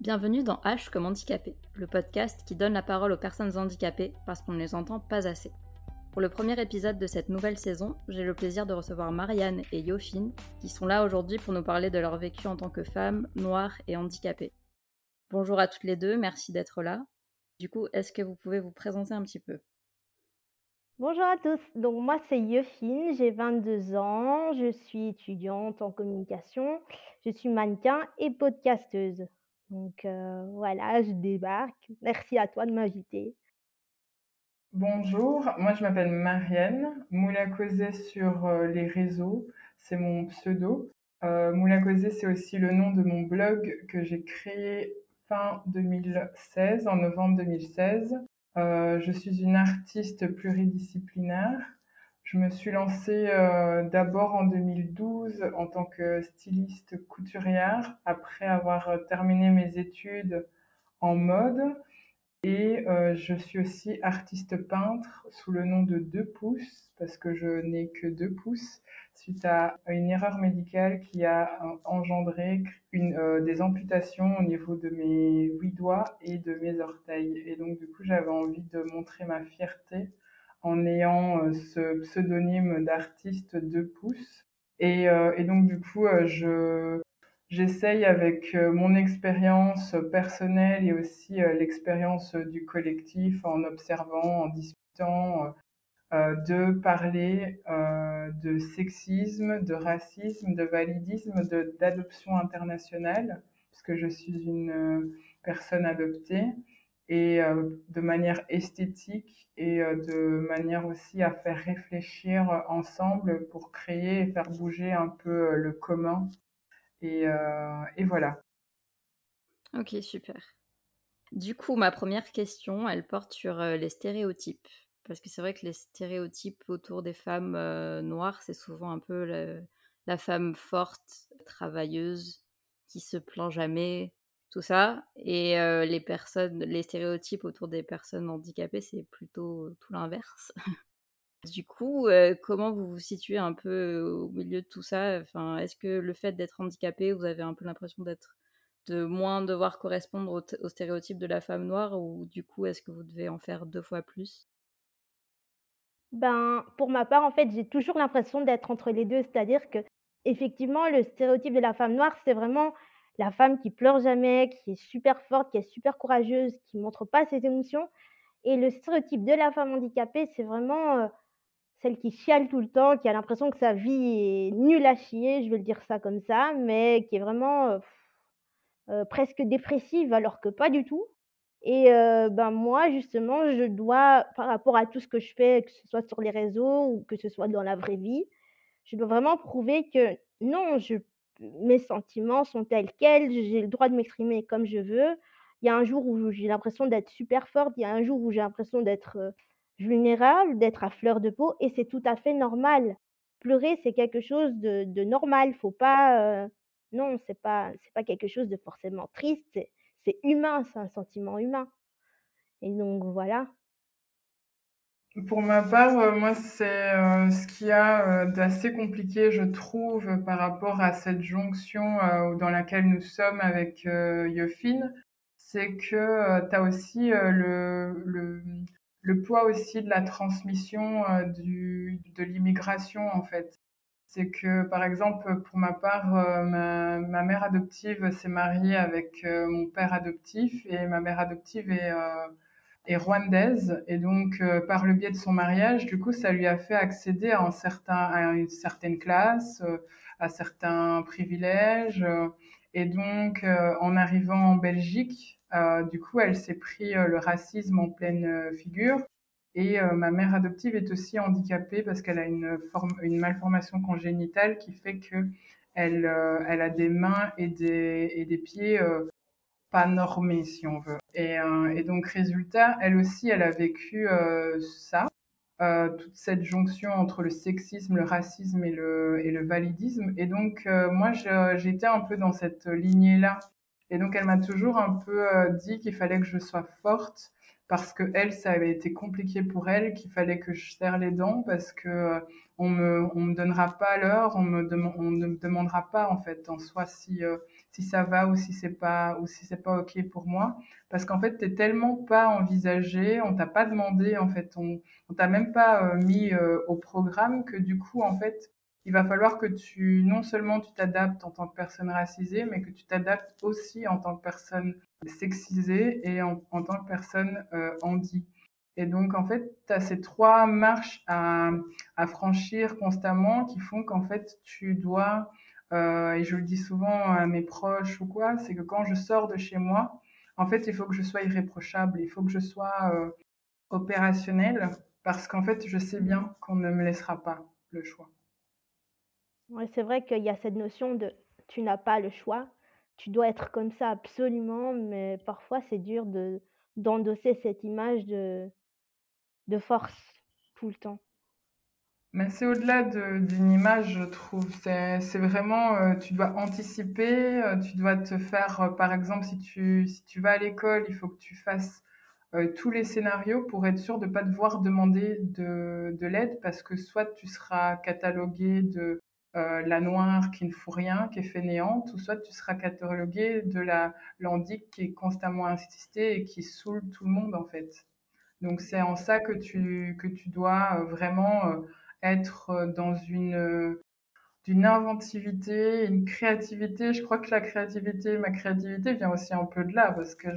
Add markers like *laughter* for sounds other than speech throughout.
Bienvenue dans H comme handicapé, le podcast qui donne la parole aux personnes handicapées parce qu'on ne les entend pas assez. Pour le premier épisode de cette nouvelle saison, j'ai le plaisir de recevoir Marianne et Yofine qui sont là aujourd'hui pour nous parler de leur vécu en tant que femmes noires et handicapées. Bonjour à toutes les deux, merci d'être là. Du coup, est-ce que vous pouvez vous présenter un petit peu? Bonjour à tous, donc moi c'est Yofine, j'ai 22 ans, je suis étudiante en communication, je suis mannequin et podcasteuse. Donc euh, voilà, je débarque. Merci à toi de m'inviter. Bonjour, moi je m'appelle Marianne, Moula Causé sur euh, les réseaux, c'est mon pseudo. Euh, Moula Causé, c'est aussi le nom de mon blog que j'ai créé fin 2016, en novembre 2016. Euh, je suis une artiste pluridisciplinaire. Je me suis lancée euh, d'abord en 2012 en tant que styliste couturière, après avoir terminé mes études en mode. Et euh, je suis aussi artiste peintre sous le nom de Deux pouces, parce que je n'ai que deux pouces, suite à une erreur médicale qui a engendré une, euh, des amputations au niveau de mes huit doigts et de mes orteils. Et donc, du coup, j'avais envie de montrer ma fierté en ayant euh, ce pseudonyme d'artiste Deux pouces. Et, et, donc, du coup, je J'essaye avec euh, mon expérience personnelle et aussi euh, l'expérience du collectif en observant, en discutant, euh, de parler de sexisme, de racisme, de validisme, d'adoption internationale, puisque je suis une personne adoptée, et de manière esthétique et de manière aussi à faire réfléchir ensemble pour créer et faire bouger un peu le commun euh, et, voilà. Ok, super. Du coup, ma première question, elle porte sur euh, les stéréotypes. Parce que c'est vrai que les stéréotypes autour des femmes euh, noires, c'est souvent un peu la, femme forte, travailleuse, qui se plaint jamais, tout ça. Et les personnes, les stéréotypes autour des personnes handicapées, c'est plutôt tout l'inverse. *laughs* Du coup, comment vous vous situez un peu au milieu de tout ça? Enfin, Est-ce que le fait d'être handicapé, vous avez un peu l'impression d'être de moins devoir correspondre au, stéréotype de la femme noire ou du coup, est-ce que vous devez en faire deux fois plus? Ben, pour ma part, en fait, j'ai toujours l'impression d'être entre les deux, c'est-à-dire que effectivement, le stéréotype de la femme noire, c'est vraiment la femme qui pleure jamais, qui est super forte, qui est super courageuse, qui montre pas ses émotions. Et le stéréotype de la femme handicapée, c'est vraiment celle qui chiale tout le temps, qui a l'impression que sa vie est nulle à chier, je vais le dire ça comme ça, mais qui est vraiment presque dépressive alors que pas du tout. Et ben moi justement, je dois, par rapport à tout ce que je fais, que ce soit sur les réseaux ou que ce soit dans la vraie vie, je dois vraiment prouver que non, je, mes sentiments sont tels quels, j'ai le droit de m'exprimer comme je veux. Il y a un jour où j'ai l'impression d'être super forte, il y a un jour où j'ai l'impression d'être vulnérable, d'être à fleur de peau et c'est tout à fait normal. Pleurer, c'est quelque chose de, de normal. Faut pas, non, c'est pas, c'est pas quelque chose de forcément triste. C'est humain, c'est un sentiment humain. Et donc voilà. Pour ma part, euh, moi, c'est euh, ce qu'il y a d'assez compliqué, je trouve, par rapport à cette jonction dans laquelle nous sommes avec Yofine, c'est que tu as aussi le, le, le poids aussi de la transmission euh, du, de l'immigration en fait. C'est que par exemple pour ma part, euh, ma, mère adoptive s'est mariée avec euh, mon père adoptif et ma mère adoptive est, est rwandaise et donc par le biais de son mariage, du coup ça lui a fait accéder à, un certain, à une certaine classe, à certains privilèges et donc en arrivant en Belgique, euh, du coup, elle s'est pris euh, le racisme en pleine euh, figure. Et ma mère adoptive est aussi handicapée parce qu'elle a une, forme, une malformation congénitale qui fait que elle, elle a des mains et des, et des pieds pas normés, si on veut. Et, et, donc, résultat, elle aussi, elle a vécu ça, toute cette jonction entre le sexisme, le racisme et le, et le validisme. Et donc, moi, j'étais un peu dans cette lignée-là et donc, elle m'a toujours un peu euh, dit qu'il fallait que je sois forte parce que elle, ça avait été compliqué pour elle, qu'il fallait que je serre les dents parce que euh, on me, on me donnera pas l'heure, on me, on ne me demandera pas en fait en soi si, euh, si ça va ou si c'est pas ou si c'est pas ok pour moi. Parce qu'en fait t'es tellement pas envisagé on t'a pas demandé en fait on on t'a même pas euh, mis euh, au programme que du coup en fait il va falloir que tu non seulement tu t'adaptes en tant que personne racisée mais que tu t'adaptes aussi en tant que personne sexisée et en, tant que personne euh, et donc, en fait, tu as ces trois marches à, franchir constamment qui font qu'en fait, tu dois euh, et je le dis souvent à mes proches ou quoi, c'est que quand je sors de chez moi, en fait, il faut que je sois irréprochable, il faut que je sois euh, opérationnelle, parce qu'en fait, je sais bien qu'on ne me laissera pas le choix. Ouais, c'est vrai qu'il y a cette notion de tu n'as pas le choix, tu dois être comme ça absolument, mais parfois c'est dur de d'endosser cette image de, de force tout le temps. Mais c'est au-delà d'une image, je trouve. C'est vraiment, euh, tu dois anticiper, euh, tu dois te faire, euh, par exemple, si tu, si tu vas à l'école, il faut que tu fasses tous les scénarios pour être sûr de ne pas devoir demander de, de l'aide parce que soit tu seras catalogué de la noire qui ne fout rien, qui est fainéante, ou soit tu seras catalogué de la landique qui est constamment insistée et qui saoule tout le monde en fait. Donc c'est en ça que tu, que tu dois vraiment être euh, dans une euh, d'une inventivité, une créativité. Je crois que la créativité, ma créativité vient aussi un peu de là parce que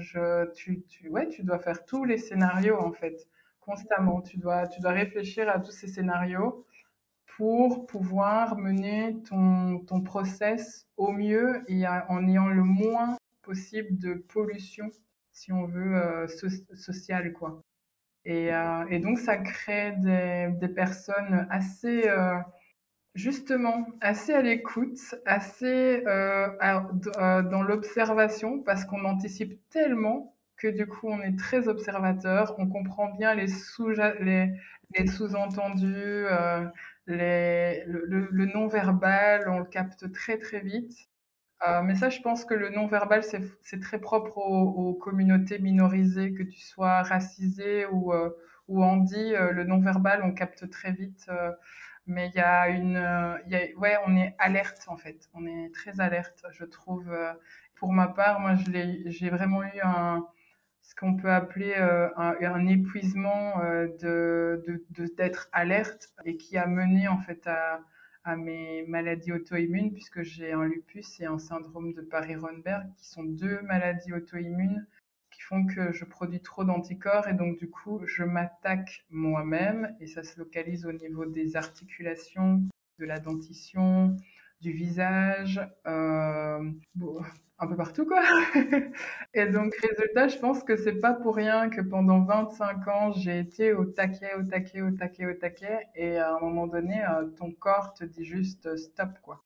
tu, ouais, tu dois faire tous les scénarios en fait, constamment. Tu dois, tu dois réfléchir à tous ces scénarios pour pouvoir mener ton, ton process au mieux et en ayant le moins possible de pollution, si on veut, euh, sociale, quoi. Et, euh, et, donc, ça crée des, des personnes assez, euh, justement, assez à l'écoute, assez euh, euh, dans l'observation, parce qu'on anticipe tellement que du coup, on est très observateur, on comprend bien les sous-entendus, les, les sous euh, les, le, le non-verbal, on le capte très très vite. Euh, mais ça, je pense que le non-verbal, c'est très propre aux, communautés minorisées, que tu sois racisé ou, euh, ou handi. Euh, le non-verbal, on capte très vite. mais il y a une, y a, ouais, on est alerte en fait. On est très alerte, je trouve. pour ma part, moi, j'ai vraiment eu ce qu'on peut appeler un, épuisement de d'être alerte et qui a mené en fait à à mes maladies auto-immunes puisque j'ai un lupus et un syndrome de Paris-Ronberg qui sont deux maladies auto-immunes qui font que je produis trop d'anticorps et donc du coup je m'attaque moi-même et ça se localise au niveau des articulations, de la dentition, du visage, euh, un peu partout quoi. *laughs* et donc résultat, je pense que c'est pas pour rien que pendant 25 ans, j'ai été au taquet, au taquet, au taquet, au taquet et à un moment donné, euh, ton corps te dit juste euh, stop quoi.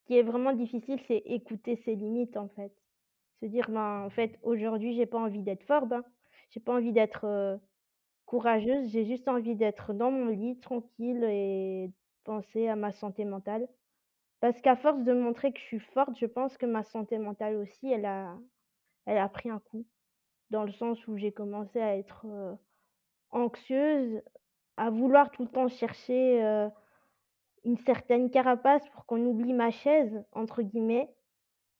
Ce qui est vraiment difficile, c'est écouter ses limites en fait. Se dire ben en fait, aujourd'hui, j'ai pas envie d'être forte, hein. J'ai pas envie d'être courageuse, j'ai juste envie d'être dans mon lit tranquille et penser à ma santé mentale. Parce qu'à force de montrer que je suis forte, je pense que ma santé mentale aussi, elle a elle a pris un coup. Dans le sens où j'ai commencé à être, heu, anxieuse, à vouloir tout le temps chercher, heu, une certaine carapace pour qu'on oublie «ma chaise» entre guillemets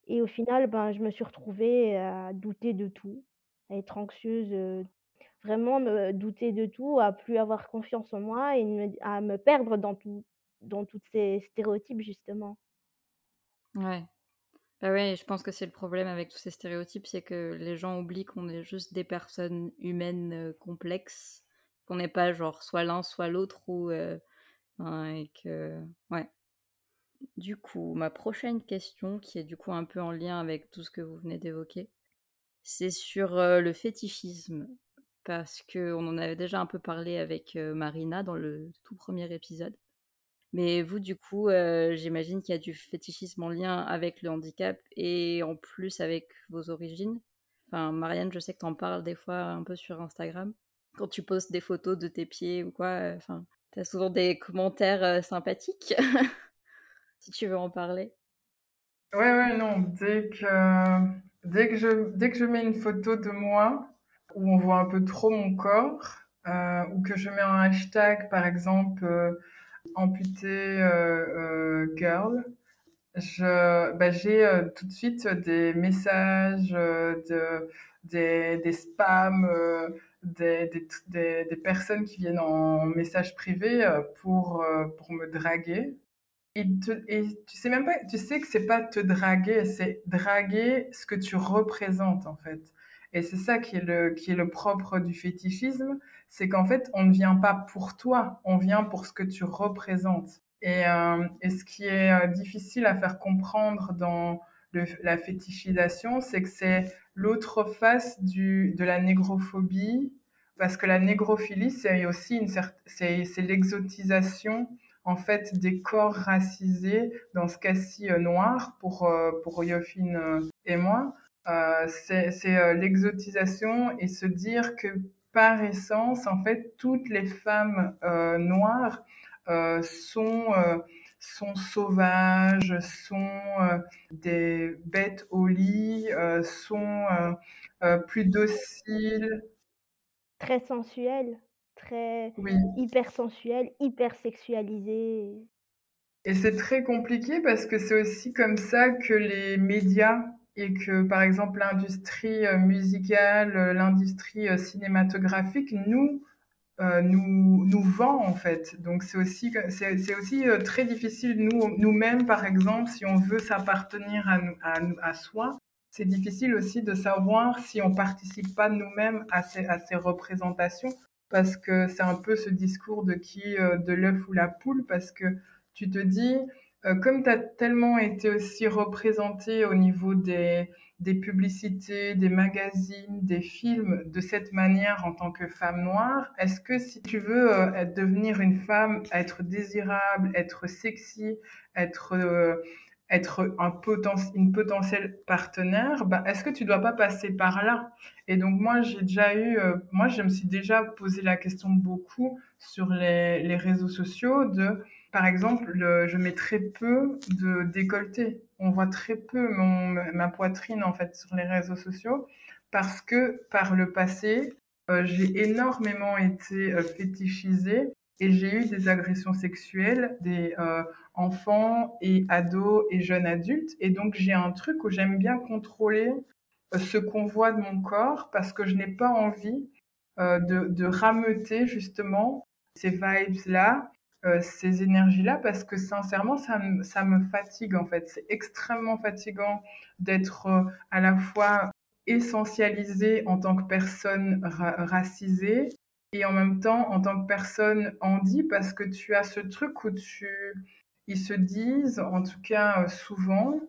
et au final, ben, je me suis retrouvée à douter de tout, à être anxieuse, heu, vraiment me douter de tout, à plus avoir confiance en moi et à me perdre dans tout dans tous ces stéréotypes justement. Ouais. Bah ouais, je pense que c'est le problème avec tous ces stéréotypes, c'est que les gens oublient qu'on est juste des personnes humaines euh, complexes, qu'on n'est pas genre soit l'un soit l'autre ou euh, et que ouais. Du coup, ma prochaine question, qui est du coup un peu en lien avec tout ce que vous venez d'évoquer, c'est sur euh, le fétichisme, parce que on en avait déjà un peu parlé avec Marina dans le tout premier épisode. Mais vous, du coup, euh, j'imagine qu'il y a du fétichisme en lien avec le handicap et en plus avec vos origines. Enfin, Marianne, je sais que tu en parles des fois un peu sur Instagram. Quand tu postes des photos de tes pieds ou quoi, euh, enfin, tu as souvent des commentaires euh, sympathiques. *laughs* si tu veux en parler. Ouais, ouais, non. Dès que, dès que, je, dès que je mets une photo de moi où on voit un peu trop mon corps, ou que je mets un hashtag, par exemple, amputé euh, euh, girl, je, bah, j'ai euh, tout de suite des messages, de, des, des spams, des, des, des, personnes qui viennent en message privé pour, pour me draguer. Et, et, tu sais même pas, tu sais que c'est pas te draguer, c'est draguer ce que tu représentes en fait. Et c'est ça qui est le qui est le propre du fétichisme, c'est qu'en fait on ne vient pas pour toi, on vient pour ce que tu représentes. Et, euh, et ce qui est euh, difficile à faire comprendre dans la fétichisation, c'est que c'est l'autre face du, de la négrophobie, parce que la négrophilie, c'est aussi une c'est, c'est l'exotisation en fait des corps racisés, dans ce cas-ci euh, noirs pour euh, pour Yofine euh, et moi. Euh, c'est, c'est l'exotisation et se dire que par essence, en fait, toutes les femmes noires euh, sont, euh, sont sauvages, sont euh, des bêtes au lit, sont plus dociles. Très sensuelles, très oui. hyper sensuelles, hyper sexualisées. Et c'est très compliqué parce que c'est aussi comme ça que les médias et que par exemple l'industrie musicale, l'industrie cinématographique nous euh, nous, nous vend en fait. Donc c'est aussi, c'est, aussi euh, très difficile nous, nous-mêmes par exemple, si on veut s'appartenir à, à, à soi, c'est difficile aussi de savoir si on participe pas nous-mêmes à ces, à ces représentations parce que c'est un peu ce discours de qui, euh, de l'œuf ou la poule parce que tu te dis, comme tu as tellement été aussi représenté au niveau des, des publicités, des magazines, des films de cette manière en tant que femme noire, est-ce que si tu veux euh, devenir une femme, être désirable, être sexy, être euh, être un poten une potentielle partenaire, bah, est-ce que tu dois pas passer par là? Et donc moi j'ai déjà eu, euh, moi je me suis déjà posé la question beaucoup sur les, les réseaux sociaux de par exemple, le, je mets très peu de décolleté. On voit très peu mon, ma poitrine en fait sur les réseaux sociaux parce que par le passé, euh, j'ai énormément été euh, fétichisée et j'ai eu des agressions sexuelles des euh, enfants et ados et jeunes adultes. Et donc j'ai un truc où j'aime bien contrôler ce qu'on voit de mon corps parce que je n'ai pas envie de, de rameuter justement ces vibes-là euh, ces énergies-là parce que sincèrement, ça me, ça me fatigue en fait. C'est extrêmement fatigant d'être euh, à la fois essentialisé en tant que personne ra racisée et en même temps en tant que personne handi parce que tu as ce truc où tu ils se disent en tout cas euh, souvent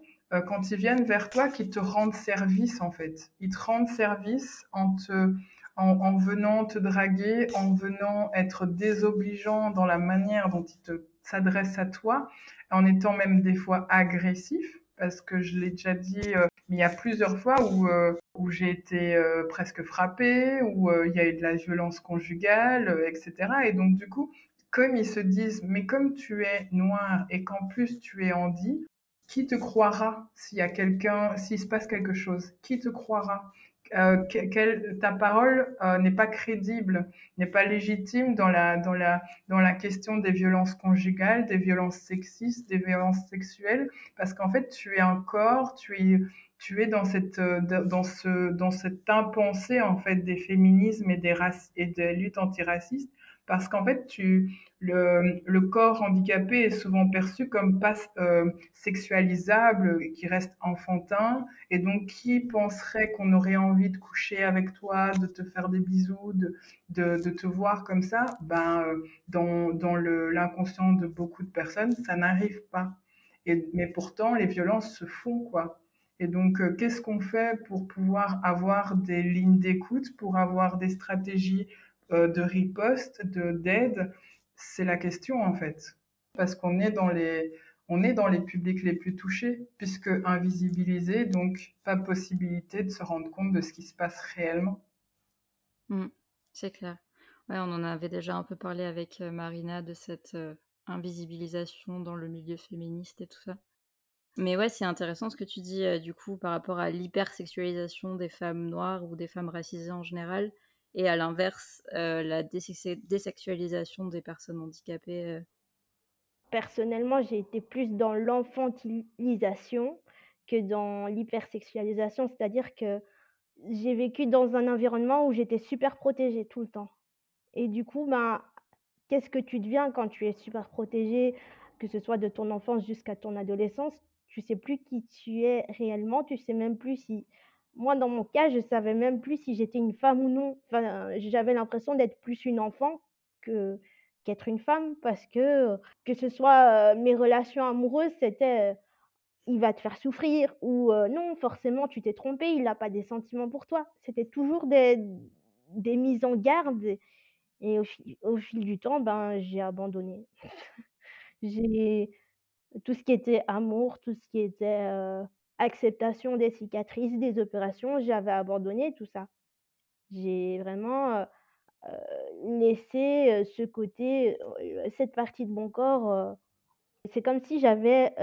quand ils viennent vers toi qu'ils te rendent service en fait ils te rendent service en te en, en, venant te draguer, en venant être désobligeant dans la manière dont il s'adresse à toi, en étant même des fois agressif, parce que je l'ai déjà dit, euh, mais il y a plusieurs fois où, euh, où j'ai été euh, presque frappée, où il y a eu de la violence conjugale, etc. Et donc du coup, comme ils se disent, mais comme tu es noir et qu'en plus tu es handi, qui te croira s'il y a quelqu'un, s'il se passe quelque chose? Qui te croira? Euh, ta parole euh, n'est pas crédible, n'est pas légitime dans la, dans, la, dans la question des violences conjugales, des violences sexistes, des violences sexuelles, parce qu'en fait, tu es un corps, tu es, tu es dans cette, euh, dans ce, dans cette impensée, en fait, des féminismes et des et des luttes antiracistes, parce qu'en fait, le, corps handicapé est souvent perçu comme pas euh, sexualisable, qui reste enfantin, et donc qui penserait qu'on aurait envie de coucher avec toi, de te faire des bisous, de, te voir comme ça, ben, euh, dans, l'inconscient de beaucoup de personnes, ça n'arrive pas. Et, mais pourtant, les violences se font, quoi. Et donc, euh, qu'est-ce qu'on fait pour pouvoir avoir des lignes d'écoute, pour avoir des stratégies de riposte, de d'aide C'est la question en fait, parce qu'on est dans les on est dans les publics les plus touchés, puisque invisibilisés, donc pas possibilité de se rendre compte de ce qui se passe réellement. Mmh, c'est clair. Ouais, on en avait déjà un peu parlé avec euh, Marina de cette euh, invisibilisation dans le milieu féministe et tout ça. Mais ouais, c'est intéressant ce que tu dis euh, du coup par rapport à l'hypersexualisation des femmes noires ou des femmes racisées en général et à l'inverse, euh, la désexualisation des personnes handicapées. Euh? personnellement, j'ai été plus dans l'enfantilisation que dans l'hypersexualisation. C'est-à-dire que j'ai vécu dans un environnement où j'étais super protégée tout le temps et du coup, ben, qu'est-ce que tu deviens quand tu es super protégée, que ce soit de ton enfance jusqu'à ton adolescence? Tu sais plus qui tu es réellement, tu sais même plus si moi, dans mon cas, je savais même plus si j'étais une femme ou non. Enfin, j'avais l'impression d'être plus une enfant que qu'être une femme parce que, que ce soit, mes relations amoureuses, c'était, il va te faire souffrir ou, non, forcément tu t'es trompé, il a pas des sentiments pour toi. C'était toujours des des mises en garde et au au fil du temps, ben, j'ai abandonné. *laughs* J'ai tout ce qui était amour, tout ce qui était, acceptation des cicatrices, des opérations, j'avais abandonné tout ça. J'ai vraiment, heu heu, laissé, heu, ce côté, cette partie de mon corps, c'est comme si j'avais,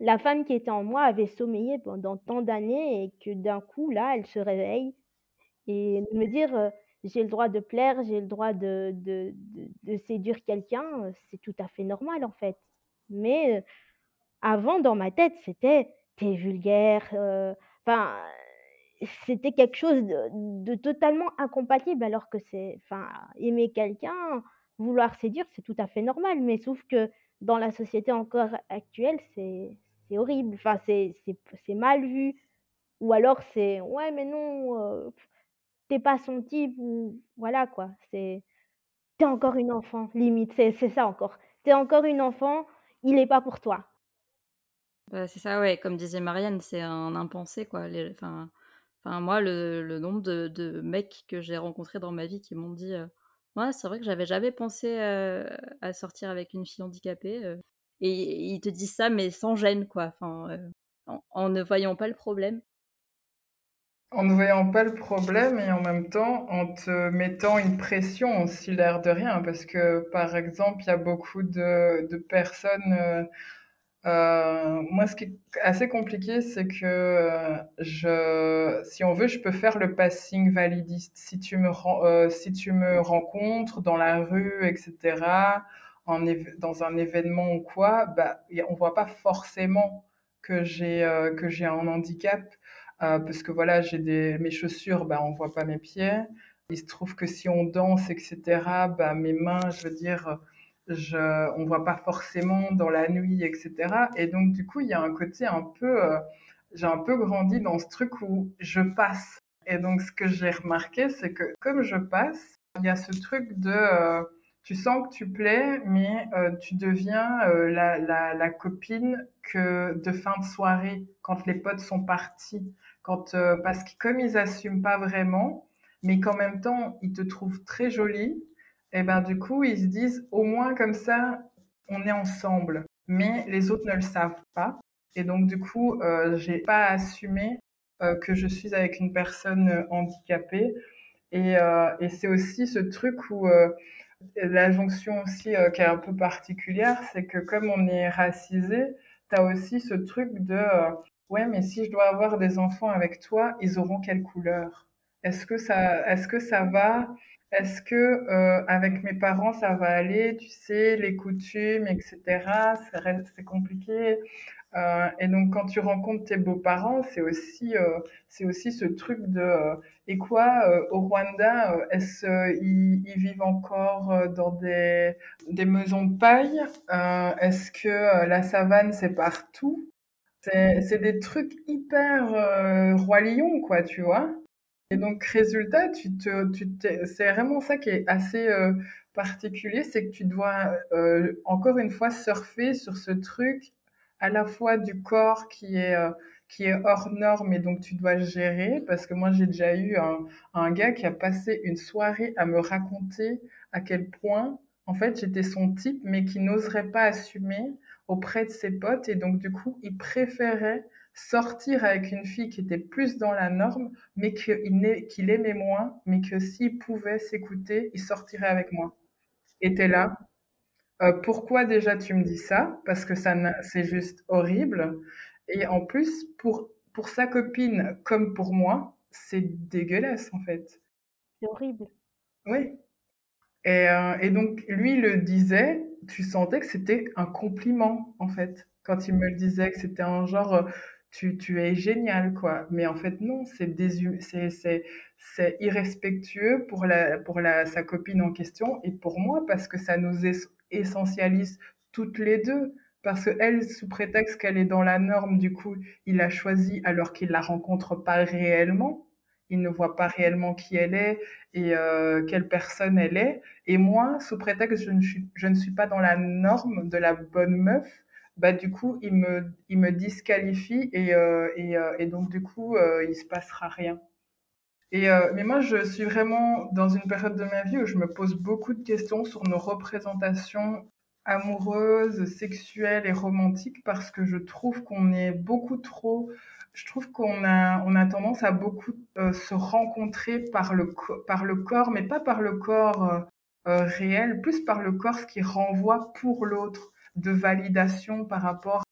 la femme qui était en moi avait sommeillé pendant tant d'années et que d'un coup, là, elle se réveille et me dire, «J'ai le droit de plaire, j'ai le droit de de de séduire quelqu'un», c'est tout à fait normal, en fait. Mais, avant dans ma tête, c'était: «Tu es vulgaire», enfin, c'était quelque chose de totalement incompatible alors que c'est enfin, aimer quelqu'un, vouloir séduire, c'est tout à fait normal. Mais sauf que dans la société encore actuelle, c'est horrible, enfin, c'est c'est mal vu ou alors c'est: «Ouais, mais non, heu, tu pas son type» ou voilà quoi, c'est tu encore une enfant, limite, c'est c'est ça encore. Tu es encore une enfant, il est pas pour toi. Bah, c'est ça, ouais, comme disait Marianne, c'est un impensé, quoi. Enfin enfin, moi, le le nombre de mecs que j'ai rencontrés dans ma vie qui m'ont dit, «Ouais, c'est vrai que j'avais jamais pensé, heu, à sortir avec une fille handicapée», heu et ils te disent ça, mais sans gêne, quoi, heu, en en ne voyant pas le problème. En ne voyant pas le problème et en même temps, en te mettant une pression aussi, l'air de rien. Parce que, par exemple, il y a beaucoup de de personnes, heu, moi, ce qui est assez compliqué, c'est que, heu, je si on veut, je peux faire le passing validiste. Si tu me heu, si tu me rencontres dans la rue et cetera, en év dans un événement ou quoi, bah, on voit pas forcément que j'ai, heu, que j'ai un handicap, heu, parce que voilà, j'ai des mes chaussures, bah, on voit pas mes pieds. Il se trouve que si on danse et cetera, bah, mes mains, je veux dire, je on voit pas forcément dans la nuit et cetera et donc du coup, il y a un côté un peu, heu, j'ai un peu grandi dans ce truc où je passe et donc ce que j'ai remarqué, c'est que comme je passe, il y a ce truc de, heu, tu sens que tu plais, mais, heu, tu deviens, la la copine que de fin de soirée, quand les potes sont partis. Quand, parce que comme ils assument pas vraiment, mais qu'en même temps, ils te trouvent très jolie et ben, du coup, ils se disent: «Au moins comme ça, on est ensemble». Mais les autres ne le savent pas et donc du coup, heu, j'ai pas assumé, heu, que je suis avec une personne, heu, handicapée et heu et c'est aussi ce truc où, la jonction aussi, qui est un peu particulière, c'est que comme on est racisés, tu as aussi ce truc de, «Ouais, mais si je dois avoir des enfants avec toi, ils auront quelle couleur? Est-ce que ça est-ce que ça va? Est-ce que, heu, avec mes parents, ça va aller?» Tu sais, les coutumes et cetera, ça reste c'est compliqué, heu et donc quand tu rencontres tes beaux-parents, c'est aussi, heu, c'est aussi ce truc de, heu: «Et quoi, heu, au Rwanda, heu, est-ce ils vivent encore, dans des des maisons de paille? Est-ce que, la savane, c'est partout?» C'est des trucs hyper, roi lion, quoi, tu vois? Et donc résultat, tu te tu c'est vraiment ça qui est assez, heu, particulier, c'est que tu dois, heu, encore une fois surfer sur ce truc, à la fois du corps qui est, heu, qui est hors norme et donc tu dois gérer. Parce que moi, j'ai déjà eu un un gars qui a passé une soirée à me raconter à quel point, en fait, j'étais son type, mais qui n'oserait pas assumer auprès de ses potes et donc du coup, il préférait sortir avec une fille qui était plus dans la norme, mais qu'il qu'il aimait moins, mais que s'il pouvait s'écouter, il sortirait avec moi. Et là, heu, pourquoi déjà tu me dis ça? Parce que ça c'est juste horrible et en plus, pour pour sa copine comme pour moi, c'est dégueulasse, en fait. C'est horrible. Oui et heu et donc lui le disait tu sentais que c'était un compliment, en fait, quand il me le disait, que c'était un genre, tu, tu es génial, quoi. Mais en fait, non, c'est c'est, irrespectueux pour, la, pour la, sa copine en question et pour moi parce que ça nous essentialise toutes les deux. Parce que elle, sous prétexte qu'elle est dans la norme, du coup, il a choisi alors qu'il la rencontre pas réellement. Il ne voit pas réellement qui elle est et euh, quelle personne elle est. Et moi, sous prétexte je ne, suis, je ne suis pas dans la norme de la bonne meuf, bah du coup, il me, il me disqualifie et, euh, euh, et, donc du coup, euh, il se passera rien. Et mais moi, je suis vraiment dans une période de ma vie où je me pose beaucoup de questions sur nos représentations amoureuses, sexuelles et romantiques parce que je trouve qu'on est beaucoup trop je trouve qu'on a, on a tendance à beaucoup se rencontrer par le, par le corps, mais pas par le corps réel, plus par le corps ce qui renvoie pour l'autre de validation par rapport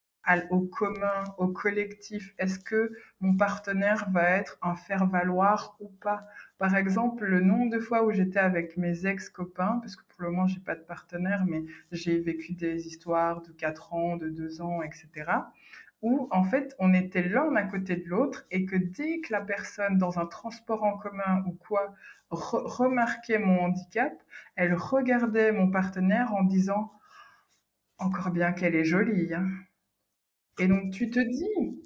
au commun, au collectif. Est-ce que mon partenaire va être un faire-valoir ou pas? Par exemple, le nombre de fois où j'étais avec mes ex-copains, parce que pour le moment, j'ai pas de partenaire, mais j'ai vécu des histoires de 4 ans, de 2 ans, etc où en fait on était l'un à côté de l'autre et que dès que la personne dans un transport en commun ou quoi remarquait mon handicap, elle regardait mon partenaire en disant encore bien qu'elle est jolie. Hein. Et donc tu te dis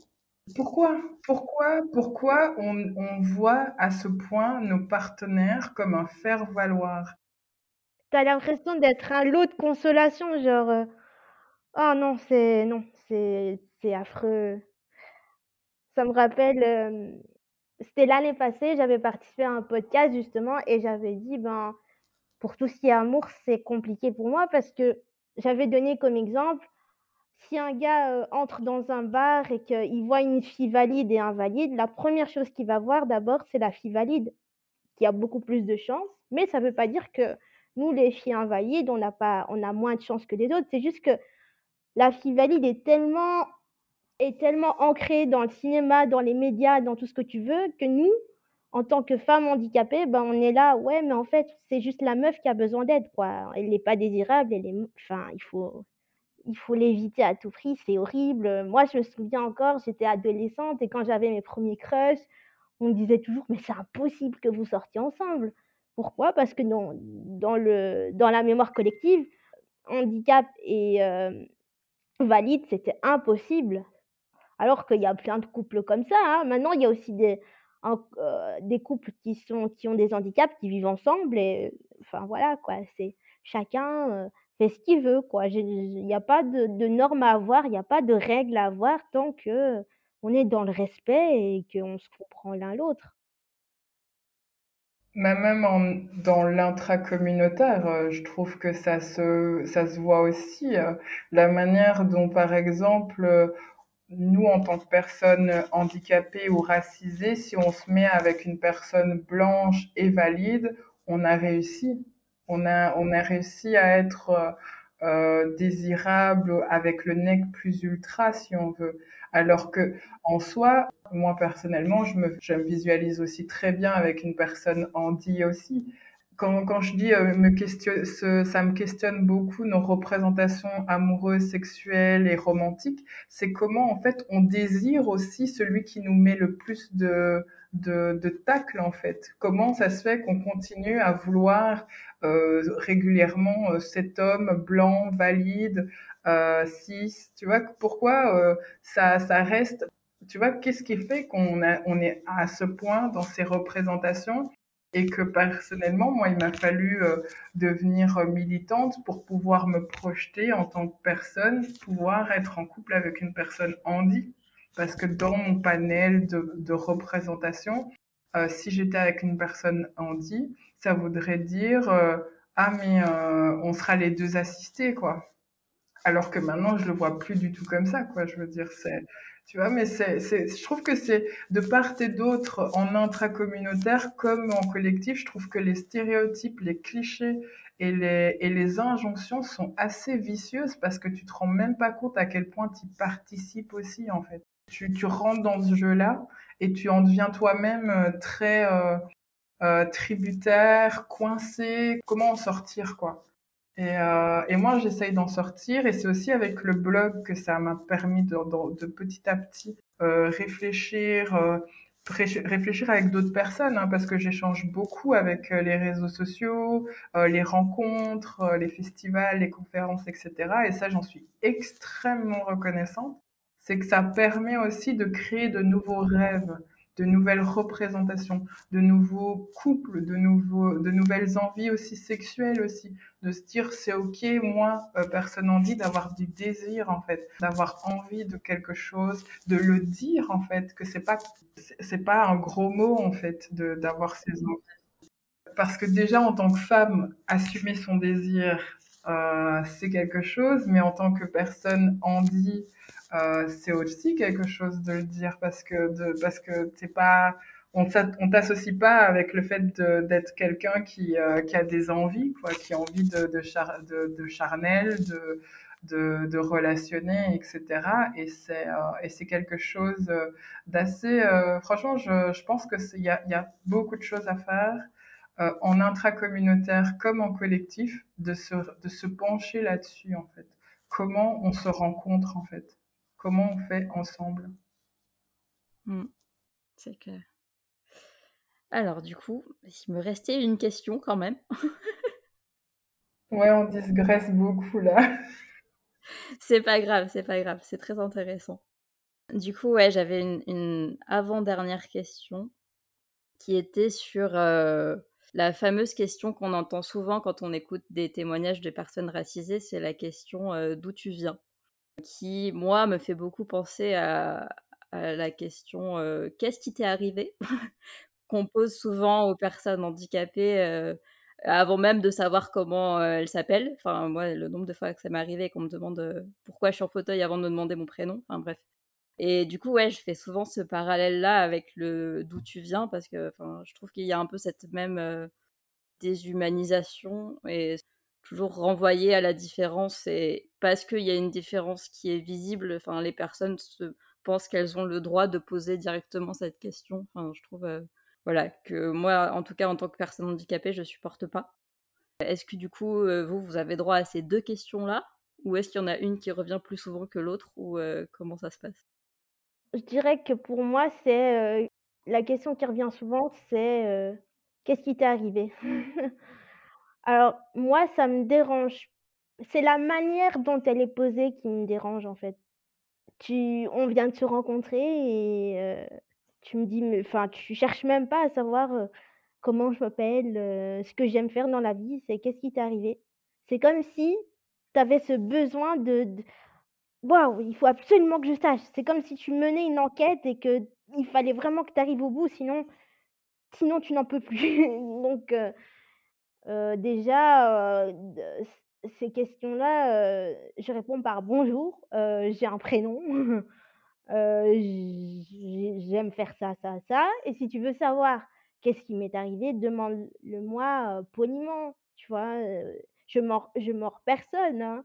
pourquoi pourquoi pourquoi on, on voit à ce point nos partenaires comme un faire valoir T'as l'impression d'être un lot de consolation, genre euh, oh non c'est non c'est affreux. Ça me rappelle, c'était l'année passée, j'avais participé à un podcast justement et j'avais dit: «Ben, pour tout ce qui est amour, c'est compliqué pour moi» parce que j'avais donné comme exemple, si un gars, entre dans un bar et qu'il voit une fille valide et invalide, la première chose qu'il va voir d'abord, c'est la fille valide, qui a beaucoup plus de chance, mais ça veut pas dire que nous, les filles invalides, on n'a pas on a moins de chance que les autres. C'est juste que la fille valide est tellement est tellement ancré dans le cinéma, dans les médias, dans tout ce que tu veux, que nous, en tant que femmes handicapées, ben, on est là, ouais, mais en fait, c'est juste la meuf qui a besoin d'aide, quoi. Elle n'est pas désirable, elle est, enfin, il faut, il faut l'éviter à tout prix, c'est horrible. Moi, je me souviens encore, j'étais adolescente et quand j'avais mes premiers crushs, on me disait toujours, mais c'est impossible que vous sortiez ensemble. Pourquoi? Parce que dans, dans, le, dans la mémoire collective, handicap et euh, valide, c'était impossible. Alors qu'il y a plein de couples comme ça, hein. Maintenant, il y a aussi des des couples qui sont qui ont des handicaps, qui vivent ensemble et enfin voilà quoi, c'est chacun, fait ce qu'il veut quoi. il n'y a pas de de normes à avoir, il n'y a pas de règles à avoir tant qu'on est dans le respect et qu'on se comprend l'un l'autre. même dans l'intracommunautaire, je trouve que ça se ça se voit aussi, la manière dont par exemple, nous, en tant que personnes handicapées ou racisées, si on se met avec une personne blanche et valide, on a réussi. On a, on a réussi à être euh, euh désirable avec le nec plus ultra, si on veut. Alors que, en soi, moi personnellement, je me, je me visualise aussi très bien avec une personne handi aussi quand, quand, je dis euh, me question, ce, ça me questionne beaucoup nos représentations amoureuses, sexuelles et romantiques, c'est comment en fait on désire aussi celui qui nous met le plus de, de, de tacle en fait. Comment ça se fait qu'on continue à vouloir euh, régulièrement euh, cet homme blanc, valide, euh, cis, tu vois, pourquoi euh, ça, ça reste, tu vois, qu'est-ce qui fait qu'on on est à ce point dans ces représentations? Et que personnellement, moi, il m'a fallu euh, devenir militante pour pouvoir me projeter en tant que personne, pouvoir être en couple avec une personne handi. Parce que dans mon panel de, représentation, euh, si j'étais avec une personne handi, ça voudrait dire euh, ah mais euh, on sera les deux assistés quoi. Alors que maintenant je le vois plus du tout comme ça quoi. Je veux dire c'est tu vois, mais c'est, je trouve que c'est de part et d'autre, en intracommunautaire comme en collectif, je trouve que les stéréotypes, les clichés et les, et les injonctions sont assez vicieuses parce que tu te rends même pas compte à quel point tu participes aussi, en fait. Tu, tu rentres dans ce jeu-là et tu en deviens toi-même euh, très euh, euh, tributaire, coincé. Comment en sortir, quoi? Et, euh, et moi, j'essaye d'en sortir. Et c'est aussi avec le blog que ça m'a permis de, de, de, petit à petit euh, réfléchir, euh, réfléchir avec d'autres personnes, hein, parce que j'échange beaucoup avec euh, les réseaux sociaux, euh, les rencontres, euh, les festivals, les conférences, etc. Et ça, j'en suis extrêmement reconnaissante. C'est que ça permet aussi de créer de nouveaux rêves de nouvelles représentations, de nouveaux couples, de, nouveaux, de nouvelles envies aussi sexuelles aussi, de se dire c'est ok, moi, euh, personne envie d'avoir du désir en fait, d'avoir envie de quelque chose, de le dire en fait, que c'est pas c'est pas un gros mot en fait d'avoir ces envies. Parce que déjà en tant que femme, assumer son désir, euh, c'est quelque chose, mais en tant que personne en dit euh, c'est aussi quelque chose de le dire parce que de, parce que t'es pas on t'associe pas avec le fait d'être quelqu'un qui, euh, qui a des envies, quoi, qui a envie de, char, de, de charnel, de, de, de relationner, etc. Et c'est euh, et c'est quelque chose d'assez. Euh, franchement, je, je pense que il y a, y a beaucoup de choses à faire euh, en intracommunautaire comme en collectif, de se de se pencher là-dessus en fait. Comment on se rencontre en fait comment on fait ensemble. Mmh. C'est clair. Alors du coup, il me restait une question quand même. ouais, on digresse beaucoup là. *laughs* c'est pas grave, c'est pas grave, c'est très intéressant. Du coup, ouais, j'avais une, une avant-dernière question qui était sur euh, la fameuse question qu'on entend souvent quand on écoute des témoignages de personnes racisées, c'est la question euh, d'où tu viens qui, moi, me fait beaucoup penser à, la question qu'est-ce qui t'est arrivé *laughs* qu'on pose souvent aux personnes handicapées avant même de savoir comment euh, elles s'appellent? Enfin, moi, le nombre de fois que ça m'est arrivé qu'on me demande pourquoi je suis en fauteuil avant de me demander mon prénom. Enfin, bref. Et du coup, ouais, je fais souvent ce parallèle-là avec le d'où tu viens parce que je trouve qu'il y a un peu cette même déshumanisation et toujours renvoyer à la différence et parce qu'il y a une différence qui est visible, enfin les personnes se pensent qu'elles ont le droit de poser directement cette question. Enfin, je trouve euh, voilà que moi en tout cas en tant que personne handicapée, je supporte pas. Est-ce que du coup euh, vous vous avez droit à ces deux questions là ou est-ce qu'il y en a une qui revient plus souvent que l'autre? Ou euh, comment ça se passe? Je dirais que pour moi c'est la question qui revient souvent c'est qu'est-ce qui t'est arrivé? *laughs* Alors, moi, ça me dérange. C'est la manière dont elle est posée qui me dérange, en fait. Tu on vient de se rencontrer et tu me dis enfin, tu cherches même pas à savoir, comment je m'appelle, ce que j'aime faire dans la vie, c'est qu'est-ce qui t'est arrivé? C'est comme si tu avais ce besoin de waouh, il faut absolument que je sache. C'est comme si tu menais une enquête et qu'il fallait vraiment que tu arrives au bout, sinon sinon tu n'en peux plus. *laughs* Donc Déjà, ces questions-là, je réponds par «bonjour», j'ai un prénom, *laughs* j'aime faire ça, ça, ça et si tu veux savoir qu'est-ce qui m'est arrivé, demande-le-moi, poliment, tu vois? Je mords personne, hein.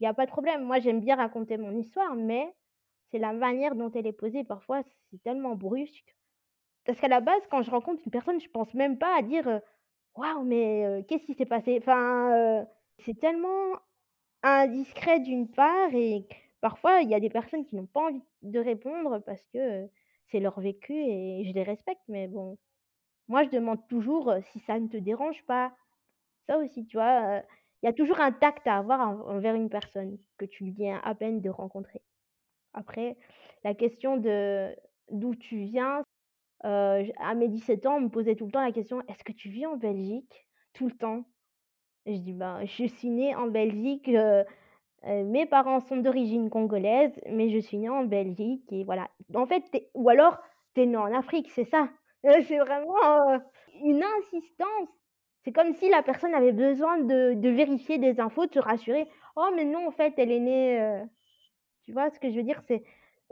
Il y a pas de problème. Moi, j'aime bien raconter mon histoire, mais c'est la manière dont elle est posée. Parfois, c'est tellement brusque. Parce qu'à la base, quand je rencontre une personne, je pense même pas à dire, Waouh, mais qu'est-ce qui s'est passé? Enfin, c'est tellement indiscret d'une part et parfois il y a des personnes qui n'ont pas envie de répondre parce que, c'est leur vécu et je les respecte, mais bon, moi je demande toujours, si ça ne te dérange pas. Ça aussi, tu vois? Il y a toujours un tact à avoir en envers une personne que tu viens à peine de rencontrer. Après, la question de d'où tu viens, Heu, j à mes 17 ans, on me posait tout le temps la question: «Est-ce que tu vis en Belgique?» tout le temps. Je dis: «Ben, je suis née en Belgique, heu heu, mes parents sont d'origine congolaise, mais je suis née en Belgique» et voilà. En fait, ou alors: «Tu es née en Afrique», c'est ça. *laughs* C'est vraiment, une insistance. C'est comme si la personne avait besoin de de vérifier des infos, de se rassurer: «Oh mais non, en fait, elle est née, heu» Tu vois ce que je veux dire? C'est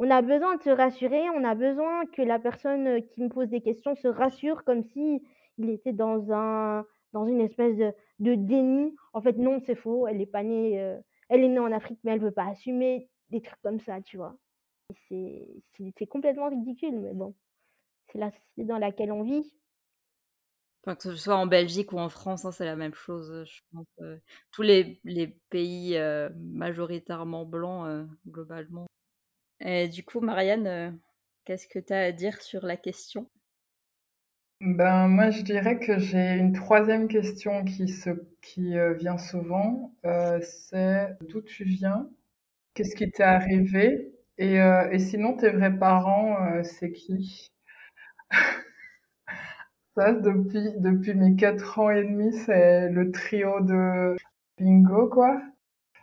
on a besoin de se rassurer, on a besoin que la personne, qui me pose des questions se rassure comme si il était dans un dans une espèce de de déni. En fait, non, c'est faux, elle est pas née, elle est née en Afrique, mais elle veut pas assumer, des trucs comme ça, tu vois? C'est complètement ridicule, mais bon, c'est la société dans laquelle on vit. Que ce soit en Belgique ou en France, hein, c'est la même chose, je pense. tous les, les pays majoritairement blancs, globalement. Et du coup, Marianne, qu'est-ce que tu as à dire sur la question? Ben, moi, je dirais que j'ai une troisième question qui, qui vient souvent. c'est d'où tu viens? Qu'est-ce qui t'est arrivé? Et, sinon, tes vrais parents, c'est qui? *laughs* Ça, depuis, depuis mes quatre ans et demi, c'est le trio de bingo, quoi.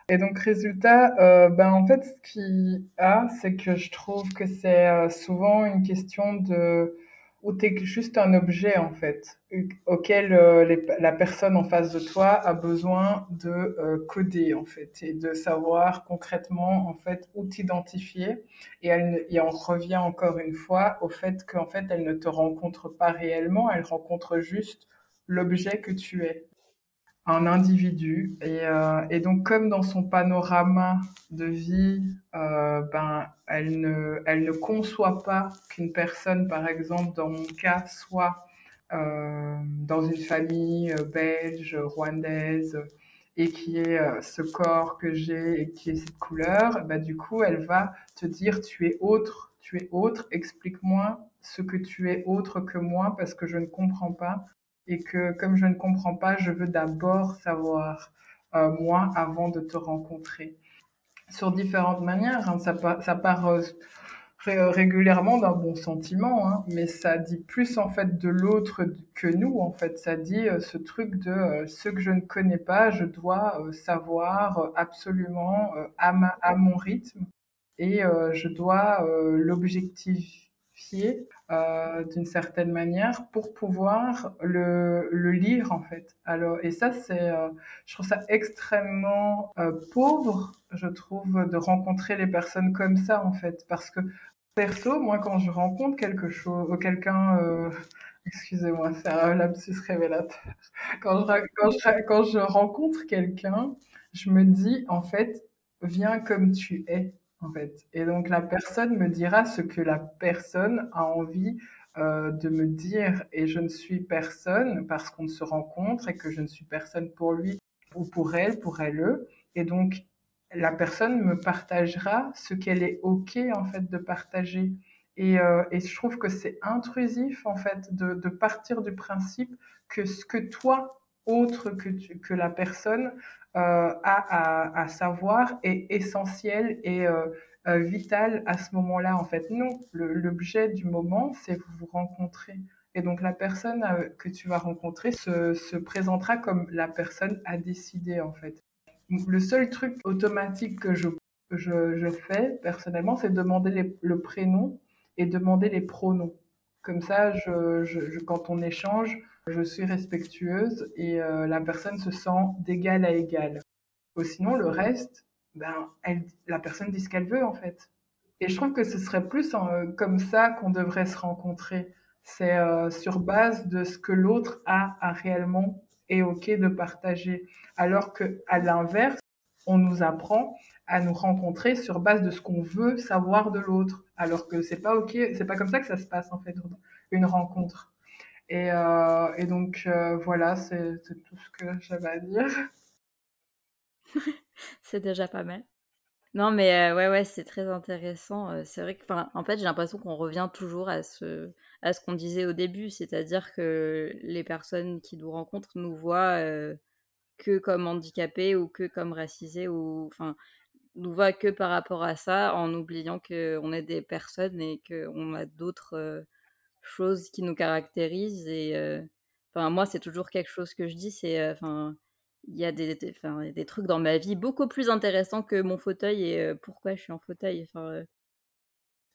Et donc, résultat, euh, ben, en fait, ce qui a, c'est que je trouve que c'est euh, souvent une question de où tu es juste un objet, en fait, auquel euh, la personne en face de toi a besoin de coder, en fait, et de savoir concrètement, en fait, où t'identifier. Et, elle, et on revient encore une fois au fait qu'en fait, elle ne te rencontre pas réellement, elle rencontre juste l'objet que tu es un individu. Et, euh, et, donc, comme dans son panorama de vie, euh, ben, elle, ne, elle ne conçoit pas qu'une personne, par exemple, dans mon cas, soit euh, dans une famille belge, rwandaise, et qui euh, ce corps que j'ai et qui ait cette couleur, bah, du coup, elle va te dire, tu es autre, tu es autre, explique-moi ce que tu es autre que moi parce que je ne comprends pas et que comme je ne comprends pas, je veux d'abord savoir euh, moi avant de te rencontrer. Sur différentes manières, hein, ça, part euh, régulièrement d'un bon sentiment, hein, mais ça dit plus en fait de l'autre que nous. En fait, ça dit euh, ce truc de euh, ce que je ne connais pas, je dois savoir absolument à, à mon rythme et je dois l'objectif euh, d'une certaine manière pour pouvoir le, le, lire en fait. Alors et ça c'est, euh, je trouve ça extrêmement euh, pauvre, je trouve, de rencontrer les personnes comme ça en fait, parce que perso, moi quand je rencontre quelque chose, quelqu'un Excusez-moi, c'est un lapsus révélateur. Quand je, quand je, quand je rencontre quelqu'un, je me dis, en fait, viens comme tu es en fait. Et donc la personne me dira ce que la personne a envie euh, de me dire et je ne suis personne parce qu'on se rencontre et que je ne suis personne pour lui ou pour elle, pour elle. Et donc la personne me partagera ce qu'elle est OK en fait de partager. Et, euh, et je trouve que c'est intrusif en fait de, de, partir du principe que ce que toi, autre que, que la personne, euh, à, à, savoir est essentiel et euh, euh, vital à ce moment-là. En fait, non. L'objet du moment, c'est vous vous rencontrer. Et donc la personne que tu vas rencontrer se, se, présentera comme la personne a décidé en fait. Le seul truc automatique que je, je, fais personnellement, c'est demander le prénom et demander les pronoms. Comme ça, je, quand on échange, je suis respectueuse et euh, la personne se sent d'égal à égal. Ou sinon, le reste, ben, la personne dit ce qu'elle veut en fait. Et je trouve que ce serait plus euh, comme ça qu'on devrait se rencontrer. C'est euh, sur base de ce que l'autre a, a réellement et ok de partager. Alors que à l'inverse, on nous apprend à nous rencontrer sur base de ce qu'on veut savoir de l'autre. Alors que c'est pas ok, c'est pas comme ça que ça se passe en fait une rencontre. Et, euh, et donc euh, voilà, c'est tout ce que j'avais à dire. *laughs* c'est déjà pas mal. Non, mais euh, ouais, ouais, c'est très intéressant. Euh, c'est vrai que, en fait, j'ai l'impression qu'on revient toujours à ce, à ce qu'on disait au début, c'est-à-dire que les personnes qui nous rencontrent nous voient que comme handicapés ou que comme racisés ou, enfin, nous voient que par rapport à ça, en oubliant qu'on est des personnes et qu'on a d'autres choses qui nous caractérisent. Et moi, c'est toujours quelque chose que je dis, c'est, enfin, il y a des, des, des, trucs dans ma vie beaucoup plus intéressants que mon fauteuil et pourquoi je suis en fauteuil. Enfin,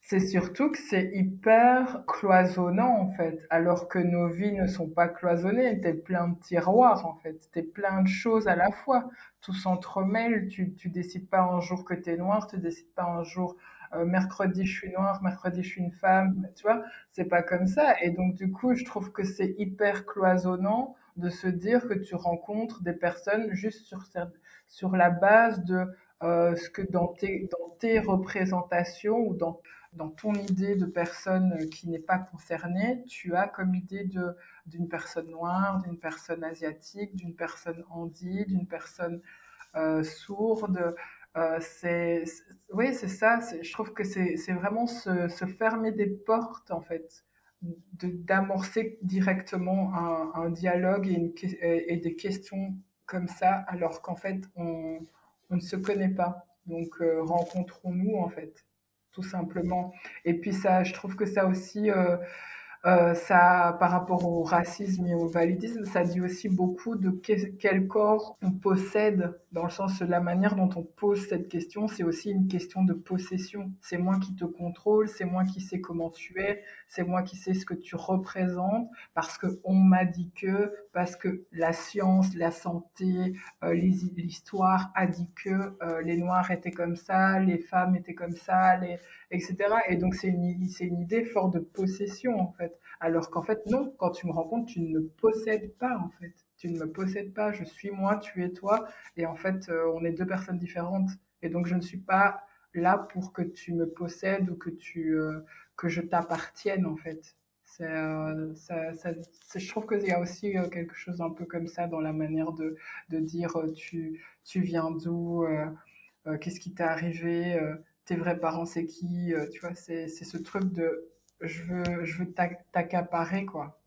c'est surtout que c'est hyper cloisonnant en fait, alors que nos vies ne sont pas cloisonnées. T'es plein de tiroirs en fait, t'es plein de choses à la fois. Tout s'entremêle. Tu, tu décides pas un jour que t'es noir, tu décides pas un jour euh, mercredi je suis noire, mercredi je suis une femme, tu vois, c'est pas comme ça. Et donc du coup, je trouve que c'est hyper cloisonnant de se dire que tu rencontres des personnes juste sur, sur la base de euh, ce que dans tes, dans tes représentations ou dans dans ton idée de personne qui n'est pas concernée, tu as comme idée de d'une personne noire, d'une personne asiatique, d'une personne handi, d'une personne euh, sourde. Euh, c'est, oui, c'est ça. Je trouve que c'est, vraiment se, se, fermer des portes, en fait, d'amorcer directement un, un dialogue et, une, et, des questions comme ça, alors qu'en fait, on, on ne se connaît pas. Donc, euh, rencontrons-nous, en fait, tout simplement. Et puis, ça, je trouve que ça aussi, euh, euh, ça, par rapport au racisme et au validisme, ça dit aussi beaucoup de quel corps on possède, dans le sens de la manière dont on pose cette question, c'est aussi une question de possession. C'est moi qui te contrôle, c'est moi qui sais comment tu es, c'est moi qui sais ce que tu représentes, parce que on m'a dit que, parce que la science, la santé, euh, l'histoire a dit que euh, les Noirs étaient comme ça, les femmes étaient comme ça, etc. Et donc c'est une idée forte de possession en fait. Alors qu'en fait non, quand tu me rencontres, tu ne me possèdes pas en fait. Tu ne me possèdes pas, je suis moi, tu es toi, et en fait euh, on est deux personnes différentes. Et donc je ne suis pas là pour que tu me possèdes ou que tu euh, que je t'appartienne en fait. Euh, je trouve qu'il y a aussi quelque chose un peu comme ça dans la manière de, de dire tu, tu viens d'où, qu'est-ce qui t'est arrivé, tes vrais parents c'est qui, euh, tu vois, c'est ce truc de je veux, je veux t'accaparer quoi.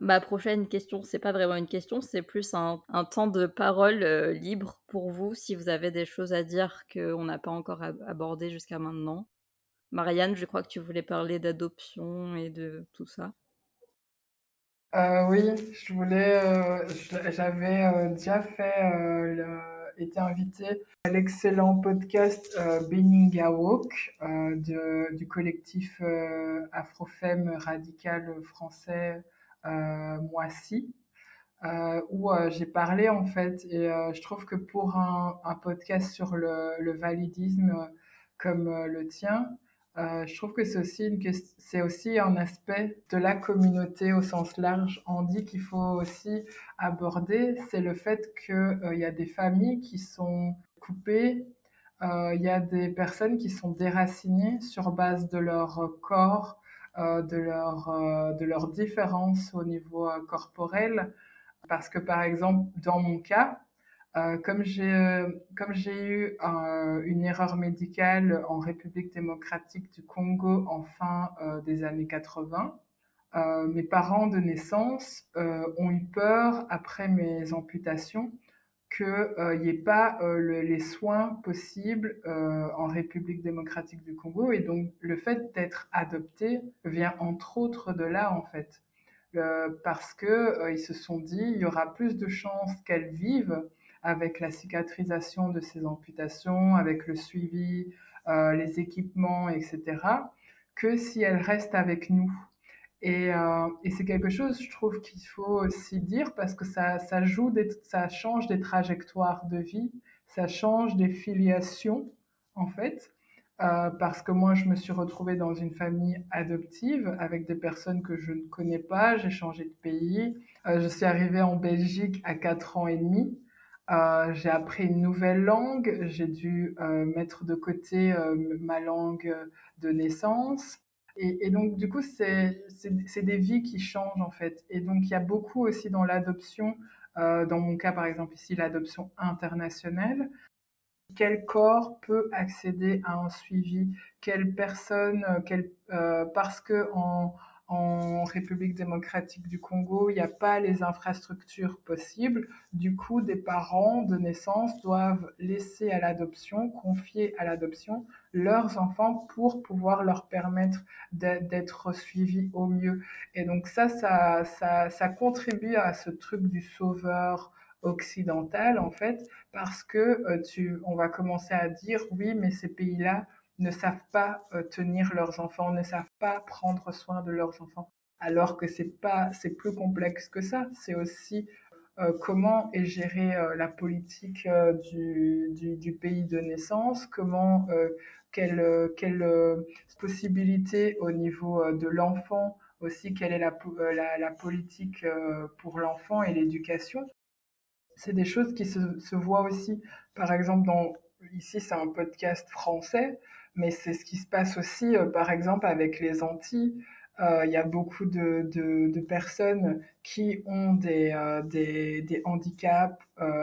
Ma prochaine question, c'est pas vraiment une question, c'est plus un, un, temps de parole euh, libre pour vous, si vous avez des choses à dire qu'on n'a pas encore abordé jusqu'à maintenant. Marianne, je crois que tu voulais parler d'adoption et de tout ça. Euh, oui, je voulais, j'avais déjà fait le été invité à l'excellent podcast euh, Beninga Walk euh, du collectif euh, Afrofem radical français euh, Moissy. Euh, où euh, j'ai parlé en fait et je trouve que pour un, un podcast sur le, le validisme comme le tien, euh, je trouve que c'est aussi, un aspect de la communauté au sens large. On dit qu'il faut aussi aborder, c'est le fait qu'il euh, y a des familles qui sont coupées, euh, il y a des personnes qui sont déracinées sur base de leur corps, euh, de leur de leur différence au niveau corporel. Parce que par exemple, dans mon cas, euh, comme j'ai comme j'ai eu euh, une erreur médicale en République démocratique du Congo en fin euh, des années 80, euh, mes parents de naissance euh, ont eu peur après mes amputations qu'il n'y ait pas le, les soins possibles en République démocratique du Congo et donc le fait d'être adopté vient entre autres de là en fait. parce que ils se sont dit il y aura plus de chances qu'elles vivent avec la cicatrisation de ces amputations, avec le suivi, euh, les équipements, etc., que si elle reste avec nous. Et, euh, et c'est quelque chose, je trouve, qu'il faut aussi dire parce que ça, joue ça change des trajectoires de vie, ça change des filiations, en fait. Euh, parce que moi, je me suis retrouvée dans une famille adoptive avec des personnes que je ne connais pas. J'ai changé de pays. Je suis arrivée en Belgique à 4 ans et demi. Euh, j'ai appris une nouvelle langue, j'ai dû euh, mettre de côté euh, ma langue de naissance. Et, donc, du coup, c'est des vies qui changent, en fait. Et donc, il y a beaucoup aussi dans l'adoption, dans mon cas, par exemple, ici, l'adoption internationale. Quel corps peut accéder à un suivi? Quelle personne, quelle, parce que en, en République démocratique du Congo, il n'y a pas les infrastructures possibles. Du coup, des parents de naissance doivent laisser à l'adoption, confier à l'adoption leurs enfants pour pouvoir leur permettre d'être suivis au mieux. Et donc ça, ça, ça, contribue à ce truc du sauveur occidental, en fait, parce que euh, tu, on va commencer à dire, oui, mais ces pays-là, ne savent pas euh, tenir leurs enfants, ne savent pas prendre soin de leurs enfants. Alors que c'est pas, c'est plus complexe que ça. C'est aussi euh, comment est gérée euh, la politique du, du, pays de naissance, comment, quelle, quelle possibilité au niveau de l'enfant aussi, quelle est la, la, la politique pour l'enfant et l'éducation. C'est des choses qui se, se voient aussi, par exemple, dans, ici c'est un podcast français, mais c'est ce qui se passe aussi, par exemple, avec les Antilles. Il y a beaucoup de, de, personnes qui ont des, des, des handicaps,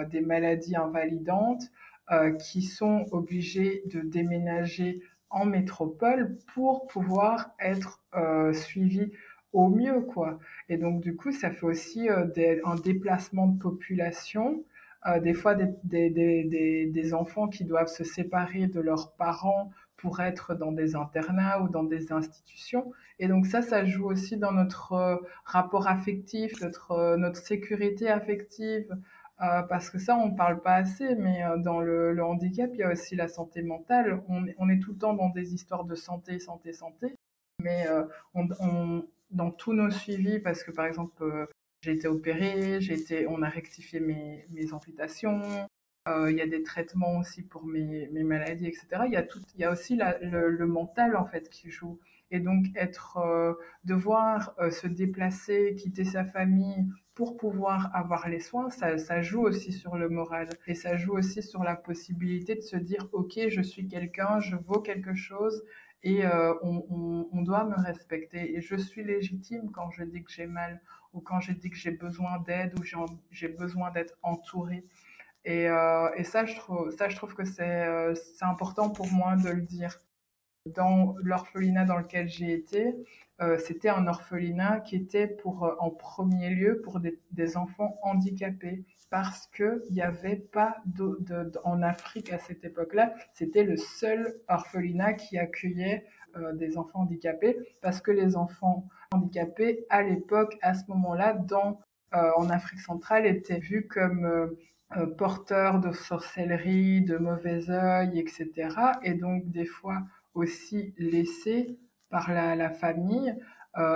des maladies invalidantes, qui sont obligées de déménager en métropole pour pouvoir être suivies au mieux, quoi. Et donc, du coup, ça fait aussi des, un déplacement de population euh, des fois des, des, des, enfants qui doivent se séparer de leurs parents pour être dans des internats ou dans des institutions. Et donc ça, ça joue aussi dans notre euh, rapport affectif, notre, euh, notre sécurité affective, parce que ça, on ne parle pas assez, mais dans le, handicap, il y a aussi la santé mentale. On, est tout le temps dans des histoires de santé, santé, santé, mais dans tous nos suivis, parce que par exemple, j'ai été opérée, j'ai été, on a rectifié mes, mes amputations. Euh, il y a des traitements aussi pour mes, maladies, etc. Il y a tout, il y a aussi le, mental en fait qui joue. Et donc être, euh, devoir euh, se déplacer, quitter sa famille pour pouvoir avoir les soins, ça, joue aussi sur le moral et ça joue aussi sur la possibilité de se dire ok, je suis quelqu'un, je vaux quelque chose et on, on, doit me respecter et je suis légitime quand je dis que j'ai mal ou quand j'ai dit que j'ai besoin d'aide ou j'ai besoin d'être entourée. Et, euh, et, ça, je trouve, ça, je trouve que euh, c'est important pour moi de le dire. Dans l'orphelinat dans lequel j'ai été, euh, c'était un orphelinat qui était pour, euh, en premier lieu pour des, enfants handicapés parce qu'il n'y avait pas de, en Afrique à cette époque-là, c'était le seul orphelinat qui accueillait euh, des enfants handicapés parce que les enfants handicapés à l'époque, à ce moment-là, euh, en Afrique centrale, étaient vus comme euh, porteurs de sorcellerie, de mauvais œil, etc. Et donc des fois aussi laissés par la, la famille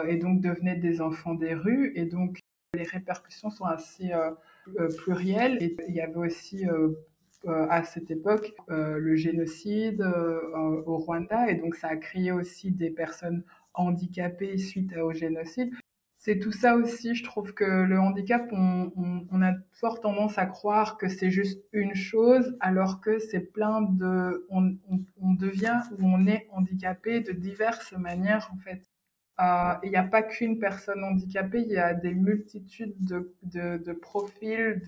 et donc devenaient des enfants des rues. Et donc les répercussions sont assez plurielles. Et il y avait aussi euh, à cette époque euh, le génocide euh, au Rwanda et donc ça a créé aussi des personnes handicapées suite au génocide. C'est tout ça aussi, je trouve que le handicap, on, a fort tendance à croire que c'est juste une chose, alors que c'est plein de... On, on, devient ou on est handicapé de diverses manières, en fait. Euh, il n'y a pas qu'une personne handicapée, il y a des multitudes de, de, de profils,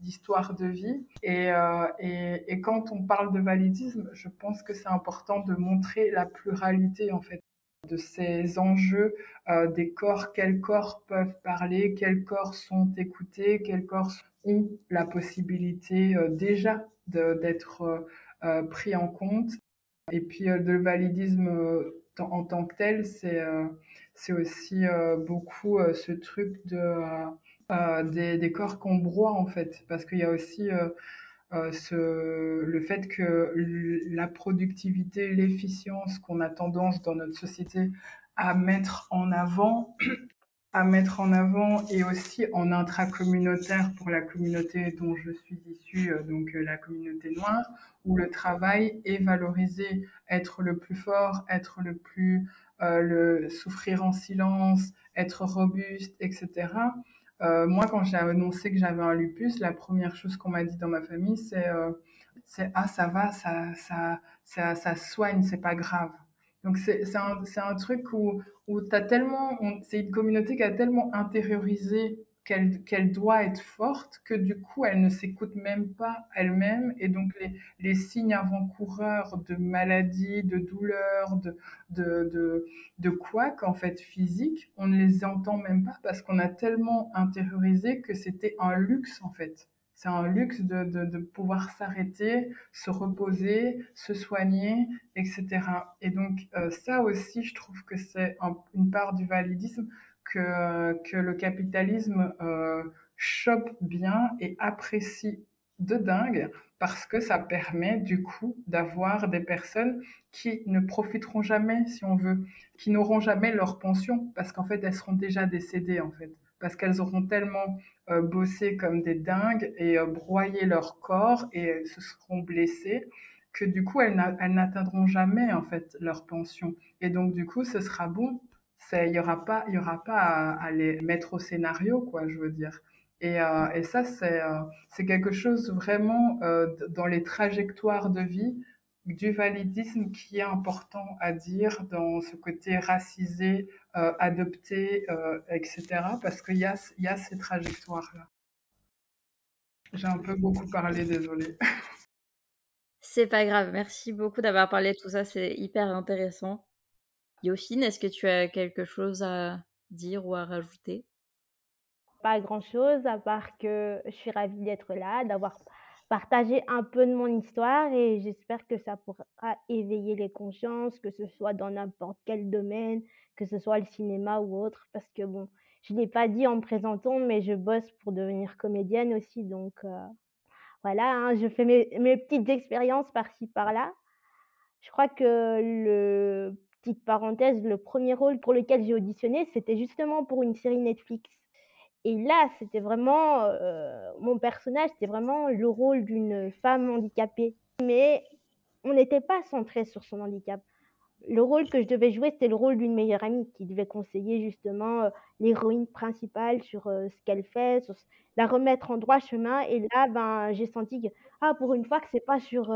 d'histoires de, de, vie. Et, euh, et, et, quand on parle de validisme, je pense que c'est important de montrer la pluralité en fait de ces enjeux euh, des corps, quels corps peuvent parler, quels corps sont écoutés, quels corps ont la possibilité euh, déjà d'être euh, pris en compte. Et puis euh, le validisme en tant que tel, c'est aussi beaucoup ce truc de des, des, corps qu'on broie en fait, parce qu'il y a aussi ce, le fait que la productivité, l'efficience qu'on a tendance dans notre société à mettre en avant *clears throat* à mettre en avant et aussi en intracommunautaire pour la communauté dont je suis issue, euh, donc euh, la communauté noire, où le travail est valorisé, être le plus fort, être le plus, euh, le souffrir en silence, être robuste, etc. Euh, moi, quand j'ai annoncé que j'avais un lupus, la première chose qu'on m'a dit dans ma famille, c'est euh, ah ça va, ça ça ça, ça soigne, c'est pas grave. Donc c'est un, un truc où, où tu as tellement, c'est une communauté qui a tellement intériorisé qu'elle doit être forte que du coup elle ne s'écoute même pas elle-même et donc les, les signes avant-coureurs de maladie, de douleur, de, de, de, de quoi qu'en fait physique, on ne les entend même pas parce qu'on a tellement intériorisé que c'était un luxe en fait. C'est un luxe de, de, de pouvoir s'arrêter, se reposer, se soigner, etc. Et donc euh, ça aussi, je trouve que c'est un, une part du validisme que, le capitalisme euh, chope bien et apprécie de dingue parce que ça permet du coup d'avoir des personnes qui ne profiteront jamais, si on veut, qui n'auront jamais leur pension parce qu'en fait elles seront déjà décédées en fait. Parce qu'elles auront tellement euh, bossé comme des dingues et euh, broyé leur corps et se seront blessées que du coup elles n'atteindront jamais en fait leur pension. Et donc du coup ce sera bon il y aura pas il y aura pas à, à, les mettre au scénario quoi je veux dire et, euh, et ça c'est euh, quelque chose vraiment euh, dans les trajectoires de vie du validisme qui est important à dire dans ce côté racisé, euh, adopté, etc. Parce qu'il y a, y a ces trajectoires-là. J'ai un peu beaucoup parlé, désolée. *laughs* C'est pas grave, merci beaucoup d'avoir parlé de tout ça, c'est hyper intéressant. Yoshine, est-ce que tu as quelque chose à dire ou à rajouter? Pas grand-chose, à part que je suis ravie d'être là, d'avoir partagé un peu de mon histoire et j'espère que ça pourra éveiller les consciences, que ce soit dans n'importe quel domaine, que ce soit le cinéma ou autre, parce que bon, je ne l'ai pas dit en me présentant, mais je bosse pour devenir comédienne aussi, donc euh, voilà, hein, je fais mes petites expériences par-ci par-là. Je crois que le petite parenthèse, le premier rôle pour lequel j'ai auditionné, c'était justement pour une série Netflix. Et là, c'était vraiment euh, mon personnage, c'était vraiment le rôle d'une femme handicapée. Mais on n'était pas centré sur son handicap. Le rôle que je devais jouer, c'était le rôle d'une meilleure amie qui devait conseiller justement euh, l'héroïne principale sur euh, ce qu'elle fait, sur la remettre en droit chemin. Et là, ben, j'ai senti que, ah, pour une fois que c'est pas sur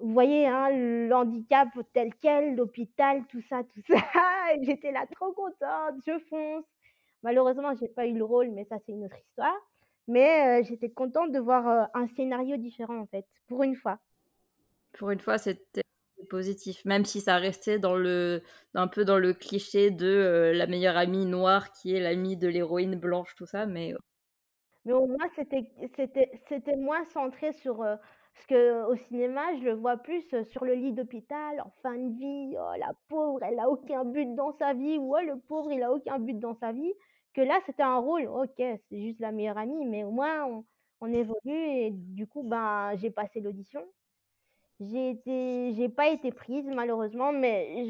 vous voyez, hein, le handicap tel quel, l'hôpital, tout ça, tout ça. *laughs* J'étais là trop contente, je fonce. Malheureusement, j'ai pas eu le rôle, mais ça, c'est une autre histoire. Mais j'étais contente de voir un scénario différent, en fait, pour une fois. Pour une fois, c'était positif, même si ça restait dans le, un peu dans le cliché de la meilleure amie noire qui est l'amie de l'héroïne blanche, tout ça, mais. Mais au moins, c'était moins centré sur parce qu'au cinéma, je le vois plus sur le lit d'hôpital, en fin de vie, oh la pauvre, elle a aucun but dans sa vie, ou oh le pauvre, il a aucun but dans sa vie, que là, c'était un rôle, OK, c'est juste la meilleure amie, mais au moins on, on évolue et du coup, ben, j'ai passé l'audition. J'ai été, j'ai pas été prise malheureusement, mais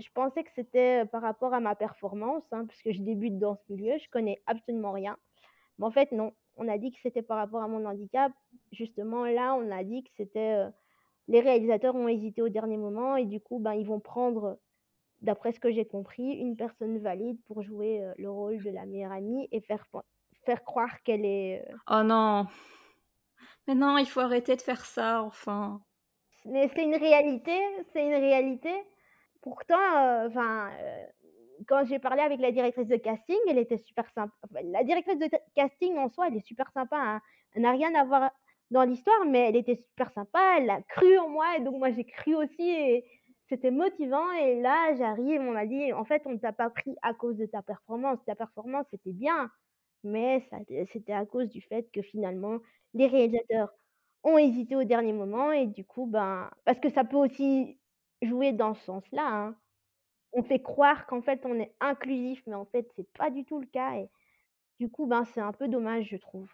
je pensais que c'était par rapport à ma performance, hein, parce que je débute dans ce milieu, je connais absolument rien. Mais en fait, non on a dit que c'était par rapport à mon handicap. Justement, là, on a dit que c'était. Euh, les réalisateurs ont hésité au dernier moment et du coup, ben, ils vont prendre, d'après ce que j'ai compris, une personne valide pour jouer euh, le rôle de la meilleure amie et faire, faire croire qu'elle est. Euh oh non! Mais non, il faut arrêter de faire ça, enfin. Mais c'est une réalité, c'est une réalité. Pourtant, enfin, quand j'ai parlé avec la directrice de casting, elle était super sympa. la directrice de casting en soi, elle est super sympa. Hein. Elle n'a rien à voir dans l'histoire, mais elle était super sympa. Elle a cru en moi, et donc moi j'ai cru aussi. Et c'était motivant. Et là, j'arrive, on m'a dit, en fait, on ne t'a pas pris à cause de ta performance. Ta performance, c'était bien, mais c'était à cause du fait que finalement, les réalisateurs ont hésité au dernier moment. Et du coup, ben, parce que ça peut aussi jouer dans ce sens-là. Hein on fait croire qu'en fait on est inclusif, mais en fait c'est pas du tout le cas et du coup ben c'est un peu dommage je trouve.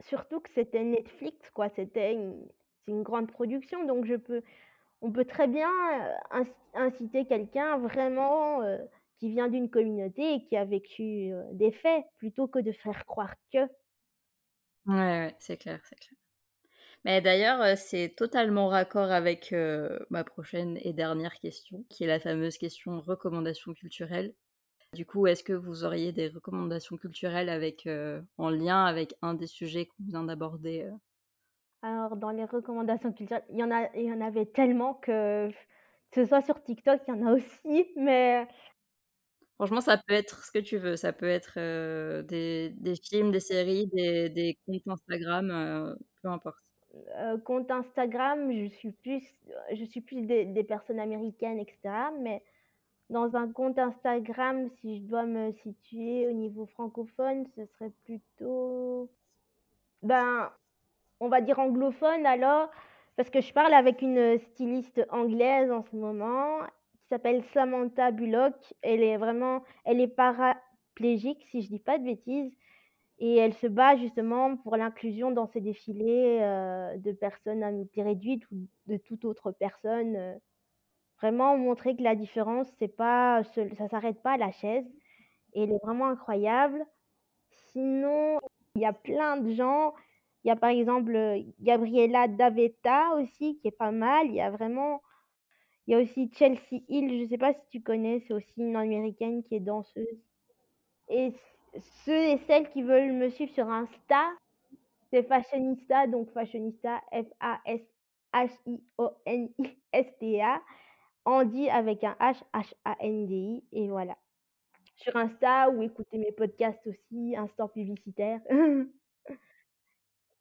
Surtout que c'était Netflix quoi, c'était une, grande production donc je peux on peut très bien inciter quelqu'un vraiment qui vient d'une communauté et qui a vécu des faits plutôt que de faire croire que. Ouais c'est clair, c'est clair. Mais d'ailleurs, euh, c'est totalement raccord avec euh, ma prochaine et dernière question, qui est la fameuse question recommandation culturelle. Du coup, est-ce que vous auriez des recommandations culturelles avec, euh, en lien avec un des sujets qu'on vient d'aborder Alors, dans les recommandations culturelles, il y, en a, il y en avait tellement que, que ce soit sur TikTok, il y en a aussi, mais Franchement, ça peut être ce que tu veux. Ça peut être des, des, films, des séries, des, des comptes Instagram, peu importe. Euh, compte Instagram, je suis plus, je suis plus des, personnes américaines, etc. Mais dans un compte Instagram, si je dois me situer au niveau francophone, ce serait plutôt, ben, on va dire anglophone alors, parce que je parle avec une styliste anglaise en ce moment qui s'appelle Samantha Bullock. Elle est vraiment, elle est paraplégique, si je dis pas de bêtises. Et elle se bat justement pour l'inclusion dans ces défilés euh, de personnes à mobilité réduite ou de toute autre personne. Euh. vraiment montrer que la différence, c'est pas, ça s'arrête pas à la chaise. Et elle est vraiment incroyable. Sinon, il y a plein de gens. Il y a par exemple euh, Gabriela Daveta aussi, qui est pas mal. Il y a vraiment. Il y a aussi Chelsea Hill, je ne sais pas si tu connais, c'est aussi une américaine qui est danseuse. Et ceux et celles qui veulent me suivre sur Insta, c'est Fashionista, donc Fashionista, F-A-S-H-I-O-N-I-S-T-A. H-I-O-N-I-S-T-A, Handy avec un H, H-A-N-D-I et voilà. Sur Insta ou écouter mes podcasts aussi, instant publicitaire. *laughs*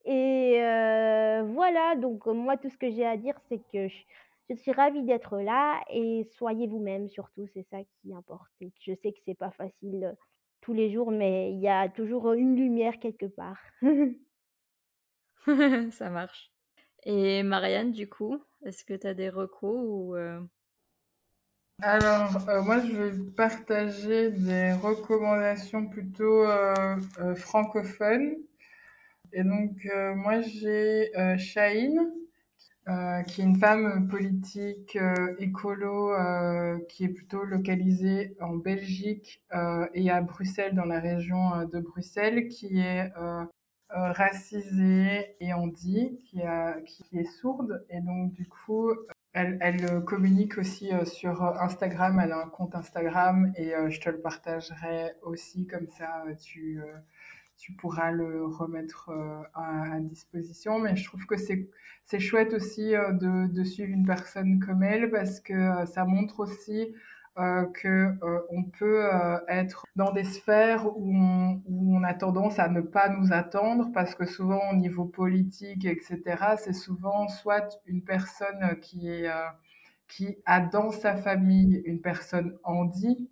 Et heu, voilà, donc moi tout ce que j'ai à dire, c'est que je suis ravie d'être là et soyez vous-même surtout, c'est ça qui importe je sais que c'est pas facile, tous les jours, mais il y a toujours, une lumière quelque part. *laughs* *laughs* Ça marche. Et Marianne, du coup, est-ce que tu as des recos ou? Alors, moi, je vais partager des recommandations plutôt, francophones et donc moi j'ai, heu, qui est une femme politique, heu, écolo, heu, qui est plutôt localisée en Belgique, et à Bruxelles, dans la région, de Bruxelles, qui est, racisée et handi, qui a qui est sourde et donc du coup, elle, elle communique aussi euh, sur Instagram. Elle a un compte Instagram et euh, je te le partagerai aussi comme ça. Tu, euh, tu pourras le remettre à, à, disposition. Mais je trouve que c'est chouette aussi de, de suivre une personne comme elle parce que ça montre aussi euh, que euh, peut euh, être dans des sphères où on, où on a tendance à ne pas nous attendre parce que souvent au niveau politique, etc., c'est souvent soit une personne qui qui a dans sa famille une personne handi.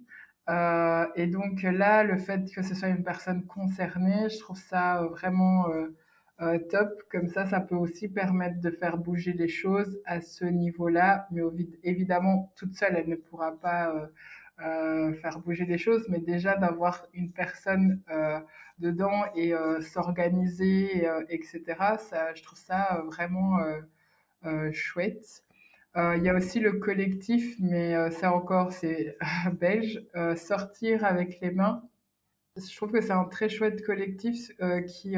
Euh, et donc là, le fait que ce soit une personne concernée, je trouve ça vraiment euh, euh, top. Comme ça, ça peut aussi permettre de faire bouger les choses à ce niveau-là. Mais évidemment, toute seule, elle ne pourra pas euh, euh, faire bouger les choses. Mais déjà, d'avoir une personne euh, dedans et euh, s'organiser, euh, etc., ça, je trouve ça vraiment chouette. Il y a aussi le collectif, mais ça encore, c'est *laughs* belge, sortir avec les mains. Je trouve que c'est un très chouette collectif qui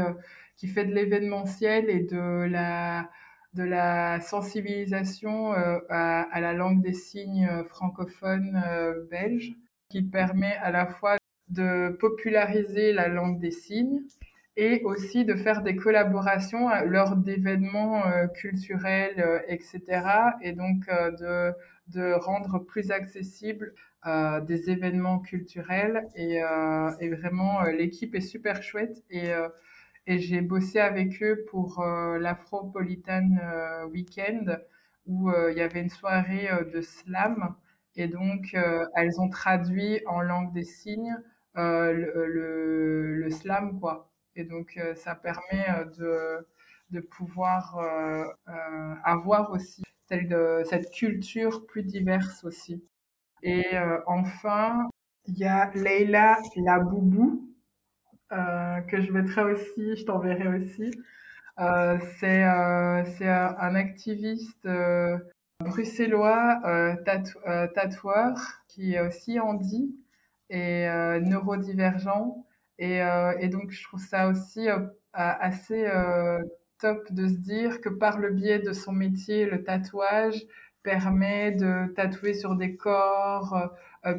qui fait de l'événementiel et de la, de la sensibilisation euh, à, la langue des signes euh, francophone euh, belge, qui permet à la fois de populariser la langue des signes et aussi de faire des collaborations lors d'événements euh, culturels, euh, etc. Et donc euh, de, de rendre plus accessible des événements culturels. Et, et vraiment, l'équipe est super chouette. Et et j'ai bossé avec eux pour euh, l'Afropolitan euh, Weekend où euh, il y avait une soirée euh, de slam et donc euh, elles ont traduit en langue des signes euh, le, le, le slam quoi. Et donc euh, ça permet euh, de, de pouvoir euh, avoir aussi celle de, cette culture plus diverse aussi. Et enfin, il y a Leila Laboubou euh, que je mettrai aussi, je t'enverrai aussi. Euh, c'est euh, un activiste bruxellois tatou tatoueur qui est aussi handi et neurodivergent. Et, euh, et donc, je trouve ça aussi euh, assez euh, top de se dire que par le biais de son métier, le tatouage permet de tatouer sur des corps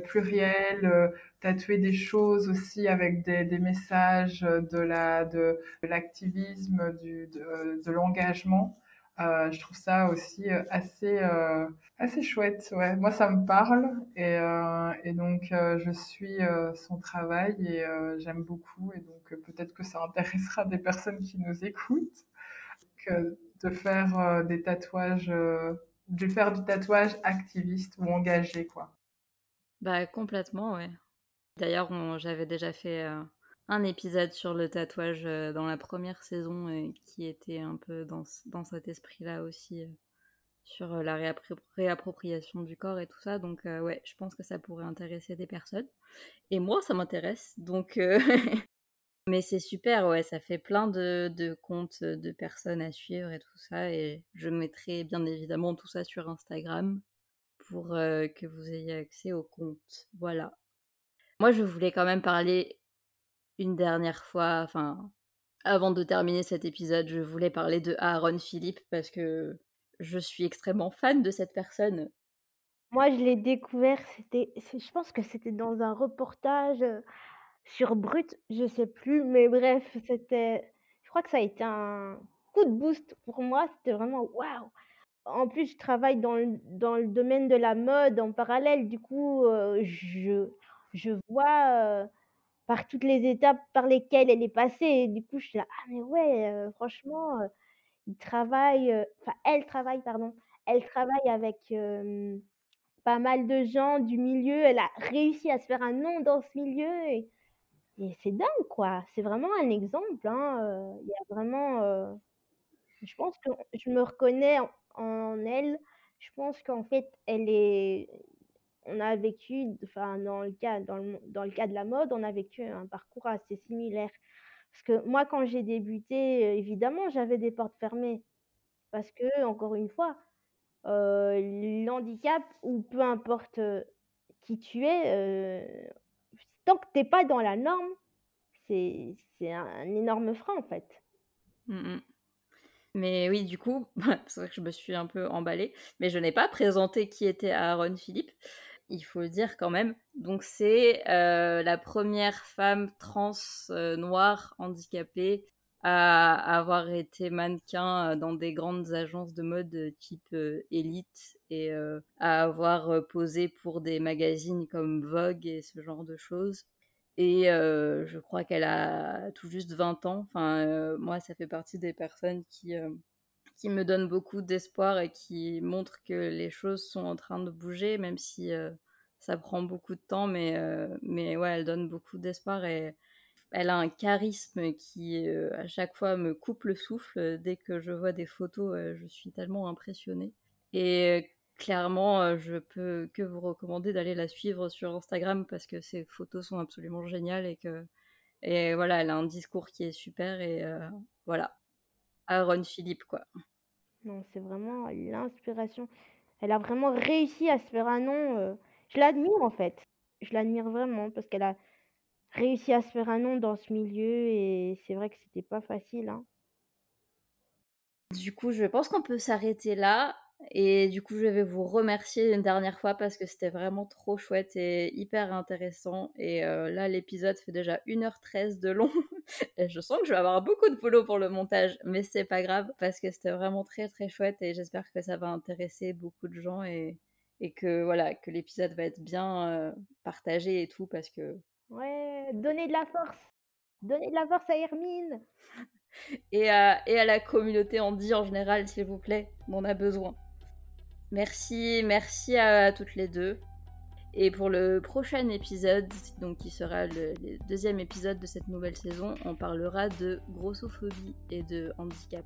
pluriels, tatouer des choses aussi avec des, messages de la de, l'activisme, de l'engagement. Euh, je trouve ça aussi assez euh, assez chouette. Ouais, moi ça me parle et euh, et donc euh, je suis euh, son travail et euh, j'aime beaucoup et donc peut-être que ça intéressera des personnes qui nous écoutent que de faire euh, des tatouages, euh, de faire du tatouage activiste ou engagé quoi. Bah complètement ouais. D'ailleurs, j'avais déjà fait euh, un épisode sur le tatouage euh, dans la première saison et qui était un peu dans, dans cet esprit-là aussi, euh, sur euh, la réappro réappropriation du corps et tout ça. Donc euh, ouais, je pense que ça pourrait intéresser des personnes. Et moi, ça m'intéresse. Donc, euh, *laughs* mais c'est super, ouais, ça fait plein de, de comptes de personnes à suivre et tout ça. Et je mettrai bien évidemment tout ça sur Instagram pour euh, que vous ayez accès au compte. Voilà. Moi, je voulais quand même parler une dernière fois, enfin, avant de terminer cet épisode, je voulais parler de Aaron Philippe parce que je suis extrêmement fan de cette personne. Moi, je l'ai découvert, c'était, je pense que c'était dans un reportage sur Brut, je sais plus, mais bref, c'était, je crois que ça a été un coup de boost pour moi. C'était vraiment waouh! en plus, je travaille dans le dans le domaine de la mode en parallèle. Du coup, heu, je je vois, heu, par toutes les étapes par lesquelles elle est passée du coup, je suis là: «Ah mais ouais, franchement, il travaille, heu» enfin, elle travaille, pardon. Elle travaille avec, pas mal de gens du milieu. Elle a réussi à se faire un nom dans ce milieu et c'est dingue, quoi. C'est vraiment un exemple, hein, il y a vraiment, je pense que je me reconnais en elle. Je pense qu'en fait, elle est on a vécu enfin, dans le cas dans le dans le cas de la mode, on a vécu un parcours assez similaire. Parce que moi, quand j'ai débuté, heu, évidemment, j'avais des portes fermées. Parce que encore une fois, heu, l'handicap ou peu importe, heu, qui tu es, heu, tant que tu es pas dans la norme, c'est c'est un énorme frein, en fait. Mmh mh. Mais oui, du coup, *laughs* c'est vrai que je me suis un peu emballée, mais je n'ai pas présenté qui était Aaron Philippe. Il faut le dire quand même. Donc c'est euh, la première femme trans euh, noire handicapée à avoir été mannequin euh, dans des grandes agences de mode type Elite et à avoir posé pour des magazines comme Vogue et ce genre de choses. Et je crois qu'elle a tout juste 20 ans. Enfin, moi, ça fait partie des personnes qui, qui me donnent beaucoup d'espoir et qui montrent que les choses sont en train de bouger, même si euh, ça prend beaucoup de temps. Mais, euh, mais ouais, elle donne beaucoup d'espoir et elle a un charisme qui, euh, à chaque fois, me coupe le souffle. Dès que je vois des photos, je suis tellement impressionnée. Et clairement, je peux que vous recommander d'aller la suivre sur Instagram parce que ses photos sont absolument géniales et que et voilà, elle a un discours qui est super et voilà. Aaron Philippe quoi. Non, c'est vraiment l'inspiration. Elle a vraiment réussi à se faire un nom, heu, je l'admire en fait. Je l'admire vraiment parce qu'elle a réussi à se faire un nom dans ce milieu et c'est vrai que c'était pas facile, hein. Du coup, je pense qu'on peut s'arrêter là. Et du coup, je vais vous remercier une dernière fois parce que c'était vraiment trop chouette et hyper intéressant. Et euh, là, l'épisode fait déjà 1h13 de long. *laughs* et je sens que je vais avoir beaucoup de boulot pour le montage, mais c'est pas grave parce que c'était vraiment très très chouette et j'espère que ça va intéresser beaucoup de gens et, et que voilà, que l'épisode va être bien euh, partagé et tout parce que. Ouais, donnez de la force! Donnez de la force à Hermine! *laughs* et, à, et à la communauté Andy en général, s'il vous plaît. On en a besoin. Merci, merci à, toutes les deux. Et pour le prochain épisode, donc qui sera le, deuxième épisode de cette nouvelle saison, on parlera de grossophobie et de handicap.